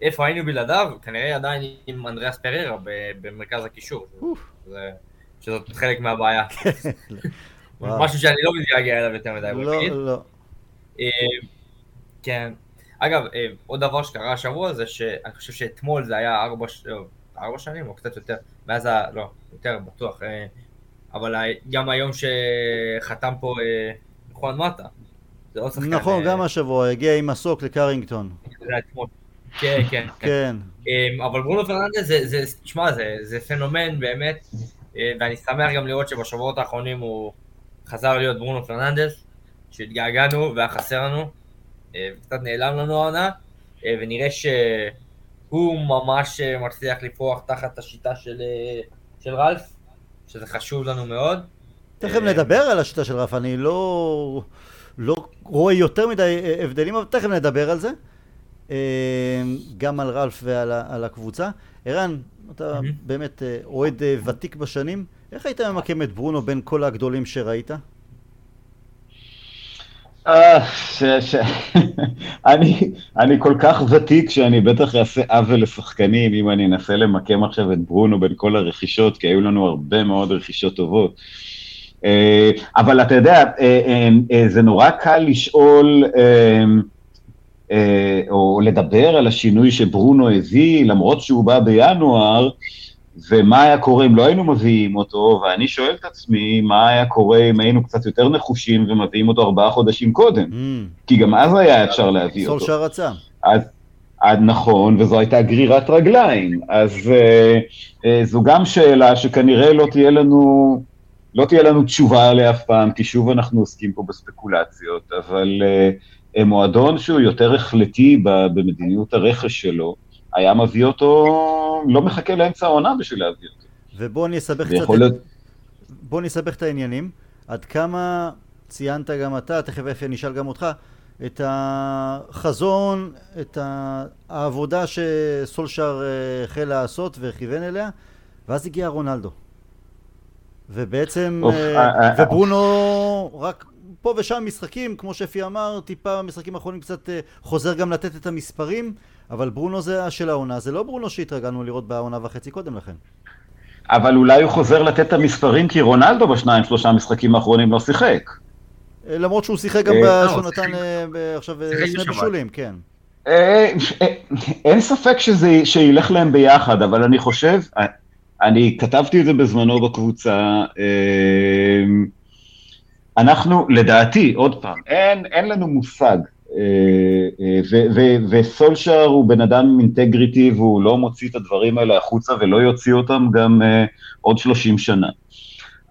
איפה היינו בלעדיו? כנראה עדיין עם אנדריאס פררה במרכז הקישור. שזאת חלק מהבעיה. משהו שאני לא מתגעגע אליו יותר מדי. לא, לא. אה, כן, אגב, אה, עוד דבר שקרה השבוע זה שאני חושב שאתמול זה היה ארבע, לא, ארבע שנים או קצת יותר, מאז ה... לא, יותר בטוח, אה, אבל גם היום שחתם פה חואן מטה, זה עוד שחקן... נכון, גם השבוע, הגיע עם מסוק לקרינגטון. זה אתמול. כן, כן, כן. כן. אמ, אבל ברונו פרננדס זה, זה, תשמע, זה, זה פנומן באמת, ואני שמח גם לראות שבשבועות האחרונים הוא חזר להיות ברונו פרננדס, שהתגעגענו והיה חסר לנו, וקצת נעלם לנו העונה, אה, ונראה שהוא ממש אה, מצליח לפרוח תחת השיטה של, אה, של רלף, שזה חשוב לנו מאוד. תכף אה, נדבר על השיטה של רף, אני לא, לא רואה יותר מדי אה, הבדלים, אבל תכף נדבר על זה. אה, גם על רלף ועל על הקבוצה. ערן, אתה. באמת אה, אוהד אה, ותיק בשנים, איך היית ממקם את ברונו בין כל הגדולים שראית? אה. אני, כל כך ותיק שאני בטח אעשה עוול לשחקנים אם אני אנסה למקם עכשיו את ברונו בין כל הרכישות, כי היו לנו הרבה מאוד רכישות טובות. אה, אבל אתה יודע, אה, זה נורא קל לשאול או לדבר על השינוי שברונו הביא, למרות שהוא בא בינואר, ומה היה קורה אם לא היינו מביאים אותו, ואני שואל את עצמי, מה היה קורה אם היינו קצת יותר נחושים ומביאים אותו ארבעה חודשים קודם? Mm, כי גם אז היה אפשר להביא אותו. סולשר רצה. אז, אז נכון, וזו הייתה גרירת רגליים. אז אה, אה, זו גם שאלה שכנראה לא תהיה לנו, לא תהיה לנו תשובה עליה אף פעם, כי שוב אנחנו עוסקים פה בספקולציות, אבל אה, אה, מועדון שהוא יותר החלטי במדיניות הרכש שלו, היה מביא אותו, לא מחכה לאמצע העונה בשביל להביא אותו. ובוא אני אסבך קצת, להיות... בוא נסבך את העניינים. עד כמה ציינת גם אתה, תכף אפי אני אשאל גם אותך, את החזון, את העבודה שסולשר אה, החל לעשות וכיוון אליה, ואז הגיע רונלדו. ובעצם, אוף, אה, אה, וברונו רק פה ושם משחקים, כמו שאפי אמר, טיפה במשחקים האחרונים קצת חוזר גם לתת את המספרים, אבל ברונו זה של העונה, זה לא ברונו שהתרגלנו לראות בעונה וחצי קודם לכן. אבל אולי הוא חוזר לתת את המספרים, כי רונלדו בשניים, שלושה משחקים האחרונים לא שיחק. אה, למרות שהוא שיחק גם אה, שהוא לא, נתן אה, עכשיו אה, שני. בישולים, כן. אה, אה, אין ספק שזה, שילך להם ביחד, אבל אני חושב, אה, אני כתבתי את זה בזמנו בקבוצה, אה, אנחנו, לדעתי, עוד פעם, אין, אין לנו מושג, אה, אה, וסולשר הוא בן אדם עם אינטגריטי והוא לא מוציא את הדברים האלה החוצה ולא יוציא אותם גם אה, עוד 30 שנה.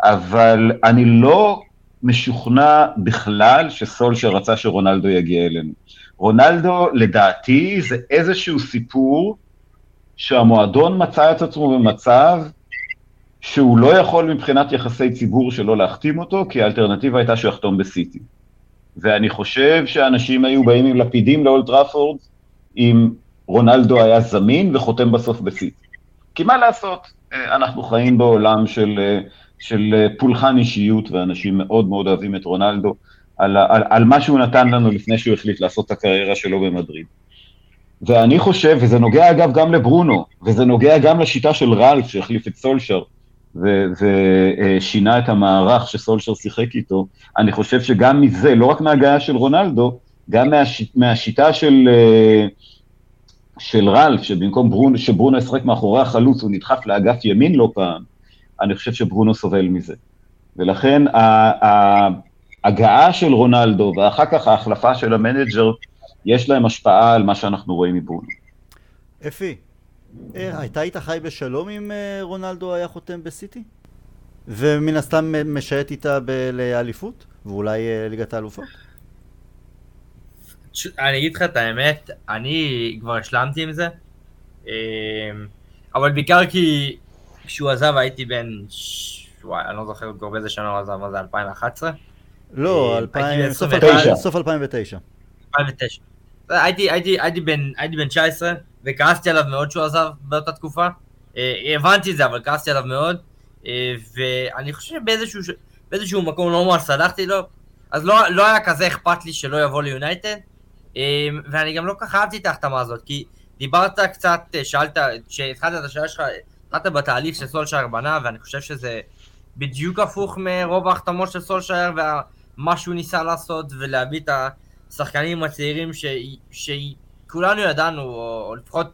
אבל אני לא משוכנע בכלל שסולשר רצה שרונלדו יגיע אלינו. רונלדו, לדעתי, זה איזשהו סיפור שהמועדון מצא את עצמו במצב שהוא לא יכול מבחינת יחסי ציבור שלא להחתים אותו, כי האלטרנטיבה הייתה שהוא יחתום בסיטי. ואני חושב שאנשים היו באים עם לפידים לאולט טראפורד, אם רונלדו היה זמין וחותם בסוף בסיטי. כי מה לעשות, אה, אנחנו חיים בעולם של, אה, של אה, פולחן אישיות, ואנשים מאוד מאוד אוהבים את רונלדו, על, על, על מה שהוא נתן לנו לפני שהוא החליט לעשות את הקריירה שלו במדריד. ואני חושב, וזה נוגע אגב גם לברונו, וזה נוגע גם לשיטה של רלף שהחליף את סולשר, ושינה את המערך שסולשר שיחק איתו, אני חושב שגם מזה, לא רק מהגעה של רונלדו, גם מהש, מהשיטה של, אה, של רלף, שבמקום ברונו, שברונו ישחק מאחורי החלוץ, הוא נדחף לאגף ימין לא פעם, אני חושב שברונו סובל מזה. ולכן ההגעה של רונלדו, ואחר כך ההחלפה של המנג'ר, יש להם השפעה על מה שאנחנו רואים מברונו. אפי, אה, הייתה היית חי בשלום אם אה, רונלדו היה חותם בסיטי? ומן הסתם אה, משייט איתה לאליפות? ואולי אה, ליגת האלופות? אני אגיד לך את האמת, אני כבר השלמתי עם זה, אבל בעיקר כי כשהוא עזב הייתי בן, וואי, אני לא זוכר כבר באיזה שנה הוא עזב, מה זה, 2011? לא, אה, סוף ב- 2009. 2009. סוף 2009. 2009. הייתי, הייתי, הייתי, בן, הייתי בן 19, וכעסתי עליו מאוד שהוא עזב באותה תקופה. אה, הבנתי את זה, אבל כעסתי עליו מאוד. אה, ואני חושב שבאיזשהו באיזשהו מקום לא ממש סלחתי לו, אז לא, לא היה כזה אכפת לי שלא יבוא ליונייטד. אה, ואני גם לא כל כך אהבתי את ההחתמה הזאת, כי דיברת קצת, שאלת, כשהתחלת את השאלה שלך, התחלת בתהליך של סולשייר בנה, ואני חושב שזה בדיוק הפוך מרוב ההחתמות של סולשייר, ומה שהוא ניסה לעשות, ולהביא את השחקנים הצעירים ש... שכולנו ידענו, או, לפחות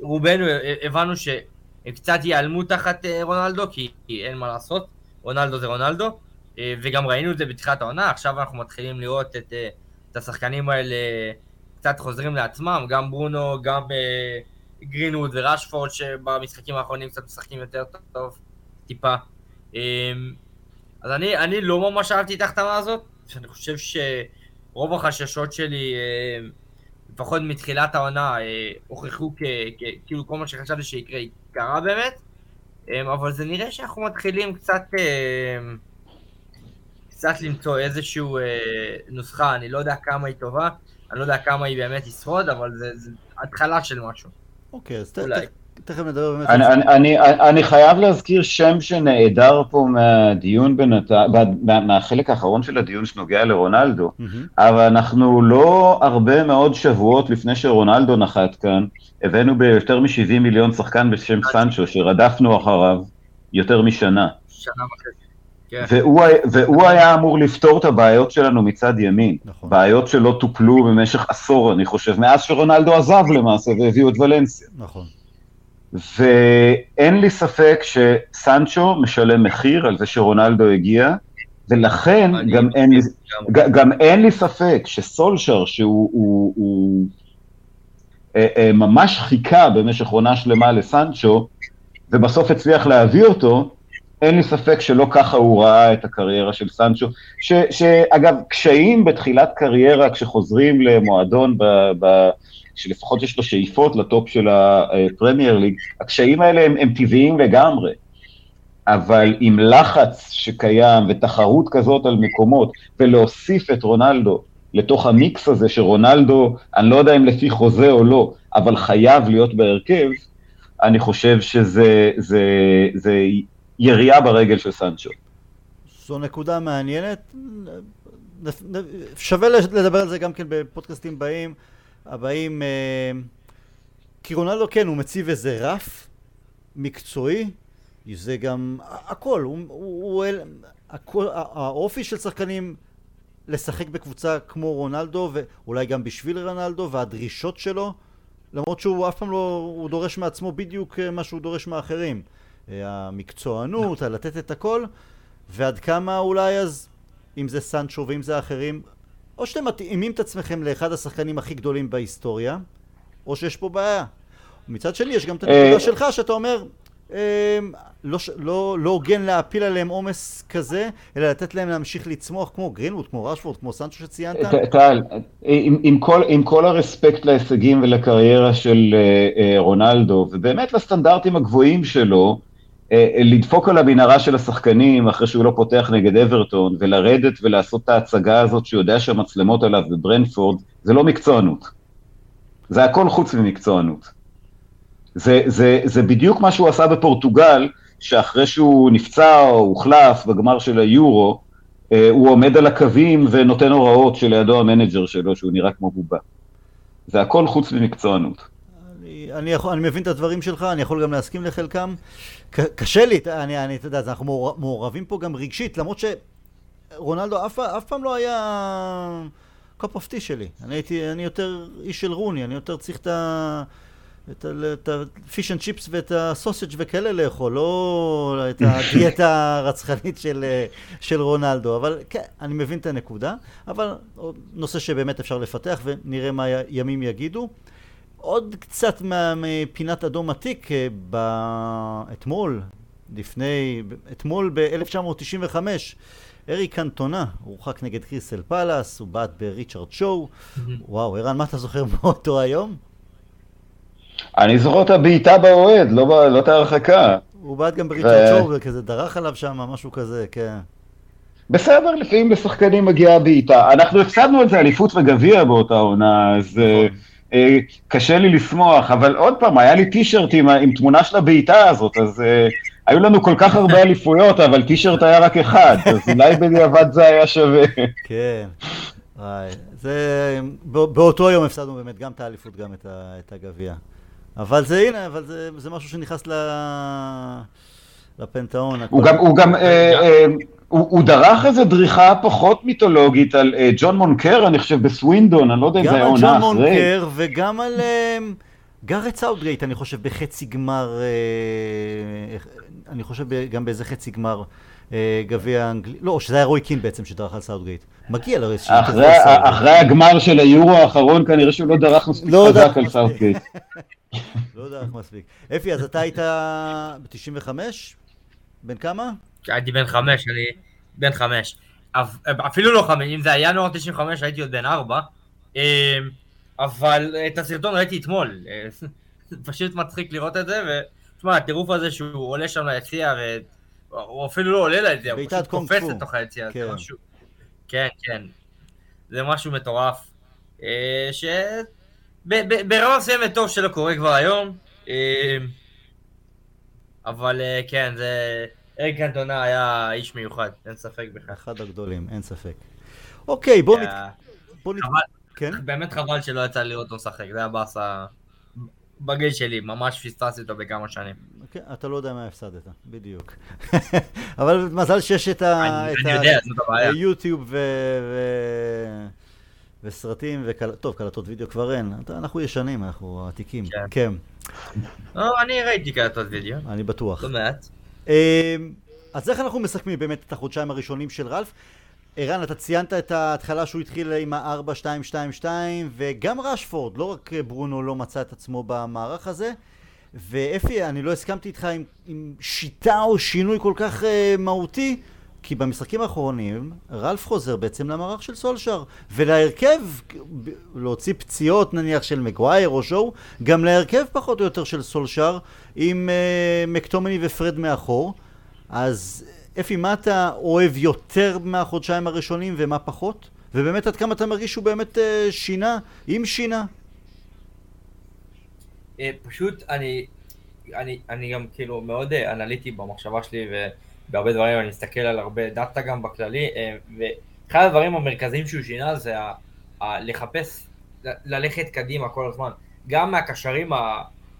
רובנו הבנו שהם קצת ייעלמו תחת אה, רונלדו, כי, כי אין מה לעשות, רונלדו זה רונלדו, אה, וגם ראינו את זה בתחילת העונה, עכשיו אנחנו מתחילים לראות את אה, את השחקנים האלה קצת חוזרים לעצמם, גם ברונו, גם גרינווד וראשפורד שבמשחקים האחרונים קצת משחקים יותר טוב, טיפה. אז אני, אני לא ממש אהבתי את ההחתמה הזאת, שאני חושב שרוב החששות שלי, לפחות מתחילת העונה, הוכחו כאילו כל מה שחשבתי שיקרה, קרה באמת. אמ, אבל זה נראה שאנחנו מתחילים קצת, קצת למצוא איזושהי אה, נוסחה, אני לא יודע כמה היא טובה, אני לא יודע כמה היא באמת תשרוד, אבל זה, זה התחלה של משהו. אוקיי, אז תכף נדבר באמת. אני, אני, אני, אני חייב להזכיר שם שנעדר פה מהדיון, בנת... מה, מהחלק האחרון של הדיון שנוגע לרונלדו, mm-hmm. אבל אנחנו לא הרבה מאוד שבועות לפני שרונלדו נחת כאן, הבאנו ביותר מ-70 מיליון שחקן בשם סנצ'ו, שרדפנו אחריו יותר משנה. שנה וחצי. כן. והוא, והוא היה אמור לפתור את הבעיות שלנו מצד ימין. נכון. בעיות שלא טופלו במשך עשור, אני חושב, מאז שרונלדו עזב למעשה והביאו את ולנסיה. נכון. ואין לי ספק שסנצ'ו משלם מחיר על זה שרונלדו הגיע, ולכן גם אין, לי, גם אין לי ספק שסולשר, שהוא הוא, הוא, אה, אה, ממש חיכה במשך עונה שלמה לסנצ'ו, ובסוף הצליח להביא אותו, אין לי ספק שלא ככה הוא ראה את הקריירה של סנצ'ו, ש, שאגב, קשיים בתחילת קריירה כשחוזרים למועדון ב, ב, שלפחות יש לו שאיפות לטופ של הפרמייר ליג, הקשיים האלה הם, הם טבעיים לגמרי. אבל עם לחץ שקיים ותחרות כזאת על מקומות, ולהוסיף את רונלדו לתוך המיקס הזה, שרונלדו, אני לא יודע אם לפי חוזה או לא, אבל חייב להיות בהרכב, אני חושב שזה זה, זה ירייה ברגל של סנצ'ו. זו נקודה מעניינת. שווה לדבר על זה גם כן בפודקאסטים באים. הבאים, אה, כי רונלדו כן, הוא מציב איזה רף מקצועי, זה גם הכל, הוא, הוא, הכל, האופי של שחקנים לשחק בקבוצה כמו רונלדו, ואולי גם בשביל רונלדו, והדרישות שלו, למרות שהוא אף פעם לא, הוא דורש מעצמו בדיוק אה, מה שהוא דורש מאחרים. אה, המקצוענות, לתת את הכל, ועד כמה אולי אז, אם זה סנצ'ו ואם זה אחרים, או שאתם מתאימים את עצמכם לאחד השחקנים הכי גדולים בהיסטוריה, או שיש פה בעיה. מצד שני, יש גם את הנקודה אה, שלך, שאתה אומר, אה, לא, לא, לא הוגן להפיל עליהם עומס כזה, אלא לתת להם להמשיך לצמוח כמו גרינווד, כמו רשפורד, כמו סנצ'ו שציינת. טל, עם, עם, כל, עם כל הרספקט להישגים ולקריירה של uh, uh, רונלדו, ובאמת לסטנדרטים הגבוהים שלו, אה, לדפוק על המנהרה של השחקנים אחרי שהוא לא פותח נגד אברטון, ולרדת ולעשות את ההצגה הזאת שהוא יודע שהמצלמות עליו בברנפורד, זה לא מקצוענות. זה הכל חוץ ממקצוענות. זה, זה, זה בדיוק מה שהוא עשה בפורטוגל, שאחרי שהוא נפצע או הוחלף בגמר של היורו, אה, הוא עומד על הקווים ונותן הוראות שלידו המנג'ר שלו, שהוא נראה כמו בובה. זה הכל חוץ ממקצוענות. אני, יכול, אני מבין את הדברים שלך, אני יכול גם להסכים לחלקם. קשה לי, אני, אני, אתה יודע, אנחנו מעורבים פה גם רגשית, למרות שרונלדו אף, אף פעם לא היה cup of tea שלי. אני הייתי, אני יותר איש של רוני, אני יותר צריך את ה... את ה fish and chips ואת ה sausage וכאלה לאכול, לא את הדיאטה הרצחנית של, של רונלדו, אבל כן, אני מבין את הנקודה, אבל נושא שבאמת אפשר לפתח ונראה מה ימים יגידו. עוד קצת מפינת אדום עתיק, אה, אתמול, לפני, אתמול ב-1995, אריק קנטונה הורחק נגד קריסל פאלאס, הוא בעט בריצ'רד שואו. וואו, ערן, מה אתה זוכר מאותו היום? אני זוכר את הבעיטה באוהד, לא, לא את ההרחקה. הוא בעט גם בריצ'רד שואו, וכזה דרך עליו שם, משהו כזה, כן. בסדר, לפעמים לשחקנים מגיעה בעיטה. אנחנו הפסדנו את זה אליפות וגביע באותה עונה, אז... אה, קשה לי לשמוח, אבל עוד פעם, היה לי טישרט עם, עם תמונה של הבעיטה הזאת, אז אה, היו לנו כל כך הרבה אליפויות, אבל טישרט היה רק אחד, אז אולי בדיעבד זה היה שווה. כן, וואי, זה, באותו יום הפסדנו באמת גם את האליפות, גם את, ה, את הגביע. אבל זה, הנה, אבל זה, זה משהו שנכנס ל... לפנתאון. הוא גם, הוא גם, אה, הוא, הוא דרך איזה דריכה פחות מיתולוגית על uh, ג'ון מונקר, אני חושב, בסווינדון, אני לא יודע אם זה היה עונה אחרי. גם על ג'ון מונקר וגם על... Uh, גארת' סאות'גייט, אני חושב, בחצי גמר, אה, אני חושב גם באיזה חצי גמר גביע אנגלי, לא, שזה היה רוי קין בעצם שדרך על סאות'גייט. מגיע לו איזושהי... אחרי הגמר של היורו האחרון כנראה שהוא לא דרך מספיק לא חזק על סאות'גייט. לא דרך מספיק. אפי, אז אתה היית ב-95? בן כמה? הייתי בן חמש, אני בן חמש. אפילו לא חמש, אם זה היה ינואר 95 הייתי עוד בן ארבע. אמ, אבל את הסרטון ראיתי אתמול. פשוט מצחיק לראות את זה, ותשמע, הטירוף הזה שהוא עולה שם ליציע, והוא אפילו לא עולה ליציע, הוא פשוט קופץ לתוך היציע. כן. משהו... כן, כן. זה משהו מטורף. אה, ש... ברמה מסוימת טוב שלא קורה כבר היום. אה, אבל אה, כן, זה... אריק אנטונה היה איש מיוחד, אין ספק בכלל. אחד הגדולים, אין ספק. אוקיי, בוא נת... בוא נת... כן? באמת חבל שלא יצא לי לראות אותו משחק, זה היה באסה בגיל שלי, ממש פספסתי אותו בכמה שנים. כן, אתה לא יודע מה הפסדת, בדיוק. אבל מזל שיש את ה... אני וסרטים, טוב, קלטות וידאו כבר אין, אנחנו ישנים, אנחנו עתיקים, כן. כן. לא, אני ראיתי קלטות וידאו. אני בטוח. לא מעט. אמ, אז איך אנחנו מסכמים באמת את החודשיים הראשונים של רלף? ערן, אתה ציינת את ההתחלה שהוא התחיל עם ה-4-2-2-2 וגם רשפורד, לא רק ברונו לא מצא את עצמו במערך הזה ואפי, אני לא הסכמתי איתך עם, עם שיטה או שינוי כל כך uh, מהותי כי במשחקים האחרונים רלף חוזר בעצם למערך של סולשר ולהרכב, להוציא פציעות נניח של מגווייר או שואו גם להרכב פחות או יותר של סולשר עם uh, מקטומני ופרד מאחור אז אפי, מה אתה אוהב יותר מהחודשיים הראשונים ומה פחות? ובאמת עד כמה אתה מרגיש שהוא באמת אה, שינה, אם שינה? אה, פשוט אני, אני, אני גם כאילו מאוד אנליטי במחשבה שלי ובהרבה דברים אני מסתכל על הרבה דאטה גם בכללי ואחד הדברים המרכזיים שהוא שינה זה ה, ה, לחפש, ללכת קדימה כל הזמן. גם מהקשרים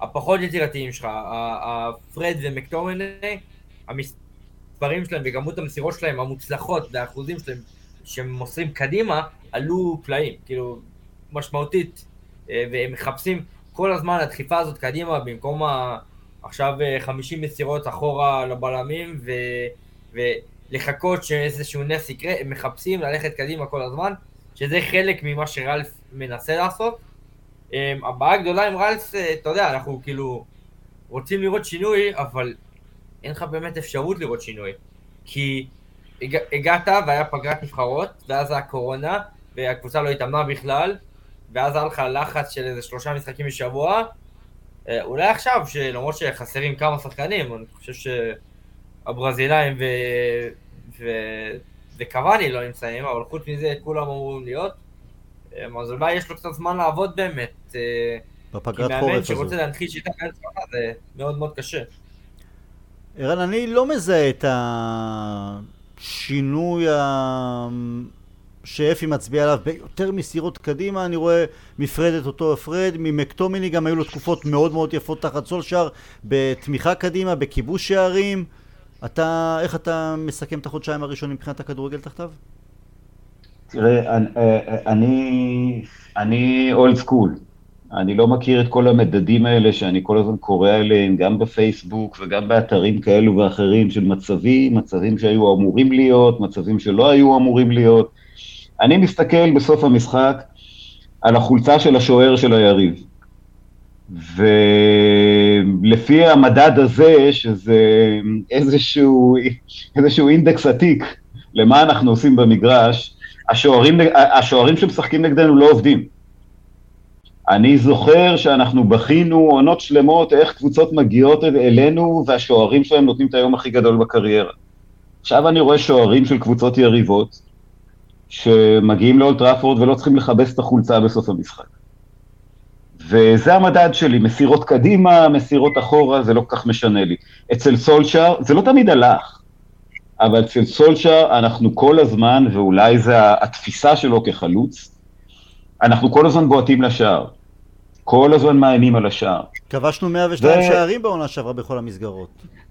הפחות יצירתיים שלך, הפרד ומקטומני המספרים שלהם וכמות המסירות שלהם המוצלחות והאחוזים שלהם שהם מוסרים קדימה עלו פלאים, כאילו משמעותית אה, והם מחפשים כל הזמן הדחיפה הזאת קדימה במקום ה... עכשיו 50 אה, מסירות אחורה לבלמים ו... ולחכות שאיזשהו נס יקרה, הם מחפשים ללכת קדימה כל הזמן, שזה חלק ממה שרלף מנסה לעשות. אה, הבעיה הגדולה עם רלף, אתה יודע, אנחנו כאילו רוצים לראות שינוי, אבל אין לך באמת אפשרות לראות שינוי. כי הג... הגעת והיה פגרת נבחרות, ואז הקורונה, והקבוצה לא התאמנה בכלל, ואז היה לך לחץ של איזה שלושה משחקים בשבוע. אה, אולי עכשיו, שלמרות שחסרים כמה שחקנים, אני חושב שהברזילאים ו... ו... וקוואני לא נמצאים, אבל חוץ מזה כולם אמורים להיות. אה, אז אולי יש לו קצת זמן לעבוד באמת. אה, בפגרת חורף הזו. כי מאמן שרוצה להנחיל שיטה כאלה זה מאוד מאוד קשה. ערן, אני לא מזהה את השינוי. שאפי מצביע עליו ביותר מסירות קדימה, אני רואה מפרד את אותו הפרד, ממקטומיני גם היו לו תקופות מאוד מאוד יפות תחת סולשר, בתמיכה קדימה, בכיבוש שערים. אתה, איך אתה מסכם את החודשיים הראשונים מבחינת הכדורגל תחתיו? תראה, אני, אני אולד סקול. אני לא מכיר את כל המדדים האלה שאני כל הזמן קורא עליהם, גם בפייסבוק וגם באתרים כאלו ואחרים של מצבים, מצבים שהיו אמורים להיות, מצבים שלא היו אמורים להיות. אני מסתכל בסוף המשחק על החולצה של השוער של היריב. ולפי המדד הזה, שזה איזשהו, איזשהו אינדקס עתיק למה אנחנו עושים במגרש, השוערים, השוערים שמשחקים נגדנו לא עובדים. אני זוכר שאנחנו בכינו עונות שלמות איך קבוצות מגיעות אלינו והשוערים שלהם נותנים את היום הכי גדול בקריירה. עכשיו אני רואה שוערים של קבוצות יריבות שמגיעים לאולטראפורד ולא צריכים לכבס את החולצה בסוף המשחק. וזה המדד שלי, מסירות קדימה, מסירות אחורה, זה לא כל כך משנה לי. אצל סולשר, זה לא תמיד הלך, אבל אצל סולשר אנחנו כל הזמן, ואולי זה התפיסה שלו כחלוץ, אנחנו כל הזמן בועטים לשער. כל הזמן מאיימים על השער. כבשנו 102 ו... שערים בעונה שעברה בכל המסגרות.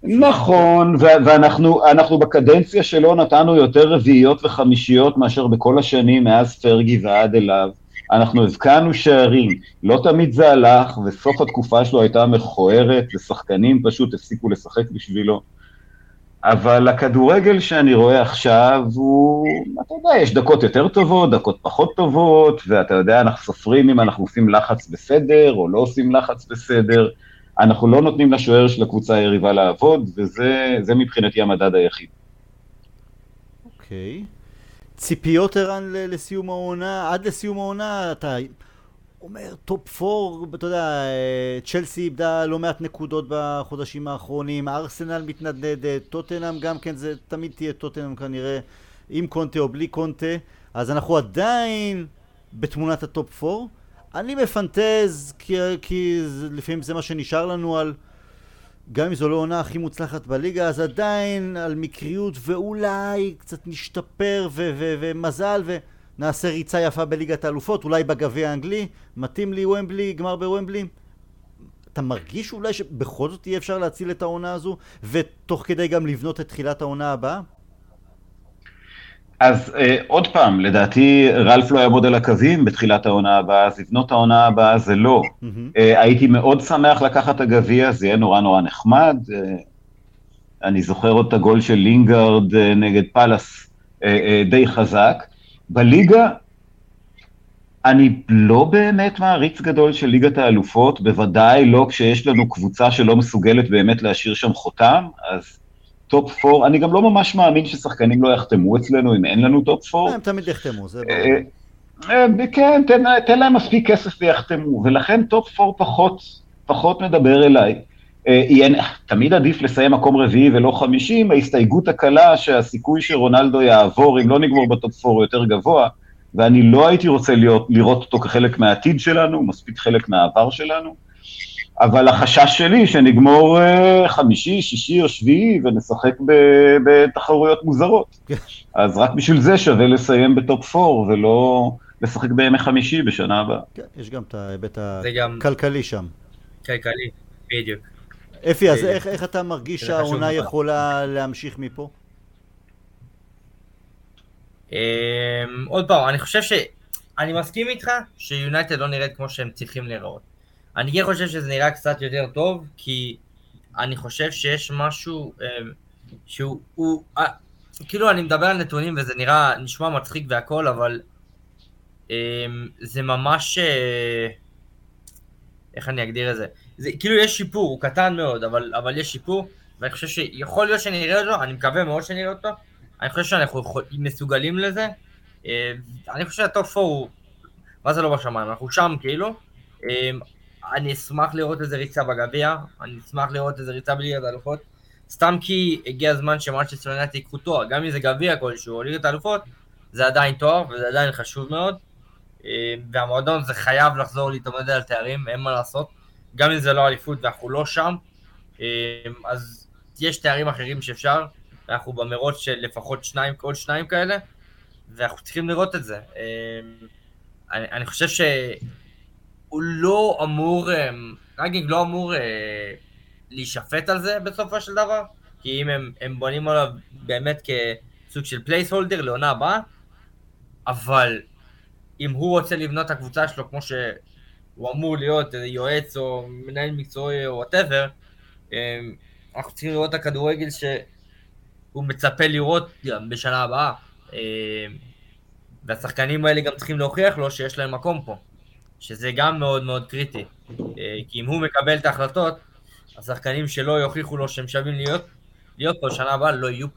נכון, ואנחנו בקדנציה שלו נתנו יותר רביעיות וחמישיות מאשר בכל השנים מאז פרגי ועד אליו. אנחנו הבקענו שערים, לא תמיד זה הלך, וסוף התקופה שלו הייתה מכוערת, ושחקנים פשוט הפסיקו לשחק בשבילו. אבל הכדורגל שאני רואה עכשיו הוא, אתה יודע, יש דקות יותר טובות, דקות פחות טובות, ואתה יודע, אנחנו סופרים אם אנחנו עושים לחץ בסדר או לא עושים לחץ בסדר. אנחנו לא נותנים לשוער של הקבוצה היריבה לעבוד, וזה מבחינתי המדד היחיד. אוקיי. Okay. ציפיות ערן לסיום העונה, עד לסיום העונה אתה אומר top 4, אתה יודע, צ'לסי איבדה לא מעט נקודות בחודשים האחרונים, ארסנל מתנדנדת, טוטנאם גם כן, זה תמיד תהיה טוטנאם כנראה, עם קונטה או בלי קונטה, אז אנחנו עדיין בתמונת ה top 4. אני מפנטז, כי, כי לפעמים זה מה שנשאר לנו על... גם אם זו לא עונה הכי מוצלחת בליגה, אז עדיין על מקריות ואולי קצת נשתפר ו- ו- ומזל ונעשה ריצה יפה בליגת האלופות, אולי בגביע האנגלי, מתאים לי ומבלי, גמר בוומבלי. אתה מרגיש אולי שבכל זאת יהיה אפשר להציל את העונה הזו, ותוך כדי גם לבנות את תחילת העונה הבאה? אז אה, עוד פעם, לדעתי רלף לא יעמוד על הקווים בתחילת העונה הבאה, אז לבנות העונה הבאה זה לא. Mm-hmm. אה, הייתי מאוד שמח לקחת את הגביע, זה יהיה נורא נורא נחמד. אה, אני זוכר עוד את הגול של לינגארד אה, נגד פאלאס אה, אה, די חזק. בליגה, אני לא באמת מעריץ גדול של ליגת האלופות, בוודאי לא כשיש לנו קבוצה שלא מסוגלת באמת להשאיר שם חותם, אז... top 4, אני גם לא ממש מאמין ששחקנים לא יחתמו אצלנו אם אין לנו top 4. הם תמיד יחתמו, זה ברור. אה, אה, כן, תן, תן להם מספיק כסף ויחתמו, ולכן top 4 פחות, פחות מדבר אליי. יהיה, אה, תמיד עדיף לסיים מקום רביעי ולא חמישי, עם ההסתייגות הקלה שהסיכוי שרונלדו יעבור, אם לא נגמור ב top 4 הוא יותר גבוה, ואני לא הייתי רוצה להיות, לראות אותו כחלק מהעתיד שלנו, מספיק חלק מהעבר שלנו. אבל החשש שלי שנגמור אה, חמישי, שישי או שביעי ונשחק בתחרויות מוזרות. כן. אז רק בשביל זה שווה לסיים בטופ 4 ולא לשחק בימי חמישי בשנה הבאה. כן, יש גם את ההיבט הכלכלי שם. כלכלי, בדיוק. אפי, אז איך, איך אתה מרגיש שהעונה יכולה להמשיך מפה? Um, עוד פעם, אני חושב ש... אני מסכים איתך שיונייטד לא נראית כמו שהם צריכים להיראות. אני כן חושב שזה נראה קצת יותר טוב, כי אני חושב שיש משהו אה, שהוא, הוא, אה, כאילו אני מדבר על נתונים וזה נראה, נשמע מצחיק והכל, אבל אה, זה ממש, אה, איך אני אגדיר את זה? זה כאילו יש שיפור, הוא קטן מאוד, אבל, אבל יש שיפור, ואני חושב שיכול להיות שנראה אותו, אני מקווה מאוד שנראה אותו, אני חושב שאנחנו מסוגלים לזה, אה, אני חושב שהטופ 4 הוא, מה זה לא בשמיים, אנחנו שם כאילו, אה, אני אשמח לראות איזה ריצה בגביע, אני אשמח לראות איזה ריצה בליגת האלופות, סתם כי הגיע הזמן שמאצ'סטר יונייטד ייקחו תואר, גם אם זה גביע כלשהו או ליגת האלופות, זה עדיין תואר וזה עדיין חשוב מאוד, אה, והמועדון זה חייב לחזור להתעמד על תארים, אין מה לעשות, גם אם זה לא אליפות ואנחנו לא שם, אה, אז יש תארים אחרים שאפשר, ואנחנו במרוץ של לפחות שניים, עוד שניים כאלה, ואנחנו צריכים לראות את זה. אה, אני, אני חושב ש... הוא לא אמור, רנגניק לא אמור אה, להישפט על זה בסופו של דבר, כי אם הם, הם בונים עליו באמת כסוג של placeholder לעונה הבאה, אבל אם הוא רוצה לבנות את הקבוצה שלו כמו שהוא אמור להיות יועץ או מנהל מקצועי או whatever, אנחנו צריכים לראות את הכדורגל שהוא מצפה לראות גם בשנה הבאה. והשחקנים האלה גם צריכים להוכיח לו שיש להם מקום פה. שזה גם מאוד מאוד קריטי. אה, כי אם הוא מקבל את ההחלטות, השחקנים שלו יוכיחו לו שהם שווים להיות, להיות פה שנה הבאה לא יהיו.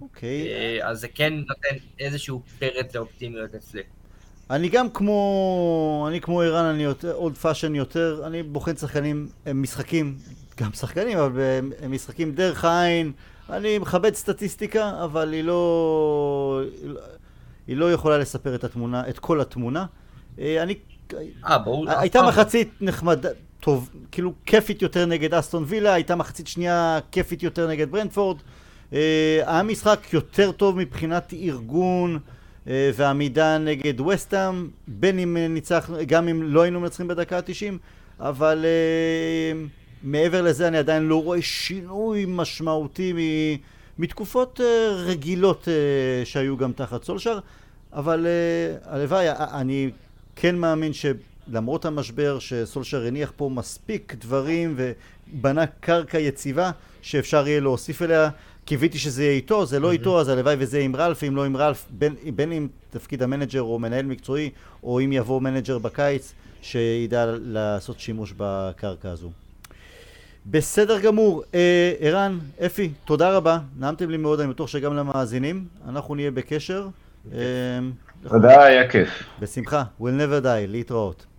אוקיי. אה, אז זה כן נותן איזשהו פרץ לאופטימיות אצלי. אני גם כמו, אני כמו ערן, אני יותר, old fashion יותר, אני בוחן שחקנים, הם משחקים, גם שחקנים, אבל הם משחקים דרך העין, אני מכבד סטטיסטיקה, אבל היא לא, היא לא יכולה לספר את התמונה, את כל התמונה. אה, אני... אה, ברור. הייתה מחצית נחמדה, טוב, כאילו כיפית יותר נגד אסטון וילה, הייתה מחצית שנייה כיפית יותר נגד ברנדפורד. אה, היה משחק יותר טוב מבחינת ארגון אה, ועמידה נגד וסטאם, בין אם ניצח, גם אם לא היינו מנצחים בדקה ה-90, אבל מעבר לזה אני עדיין לא רואה שינוי משמעותי מתקופות רגילות שהיו גם תחת סולשר. אבל הלוואי, אני כן מאמין שלמרות המשבר, שסולשר הניח פה מספיק דברים ובנה קרקע יציבה שאפשר יהיה להוסיף אליה. קיוויתי שזה יהיה איתו, זה לא איתו, אז הלוואי וזה עם רלף, אם לא עם רלף, בין, בין אם תפקיד המנג'ר או מנהל מקצועי, או אם יבוא מנג'ר בקיץ, שידע לעשות שימוש בקרקע הזו. בסדר גמור. אה, ערן, אפי, תודה רבה. נעמתם לי מאוד, אני בטוח שגם למאזינים. אנחנו נהיה בקשר. תודה, היה כיף. בשמחה. We'll never die. להתראות.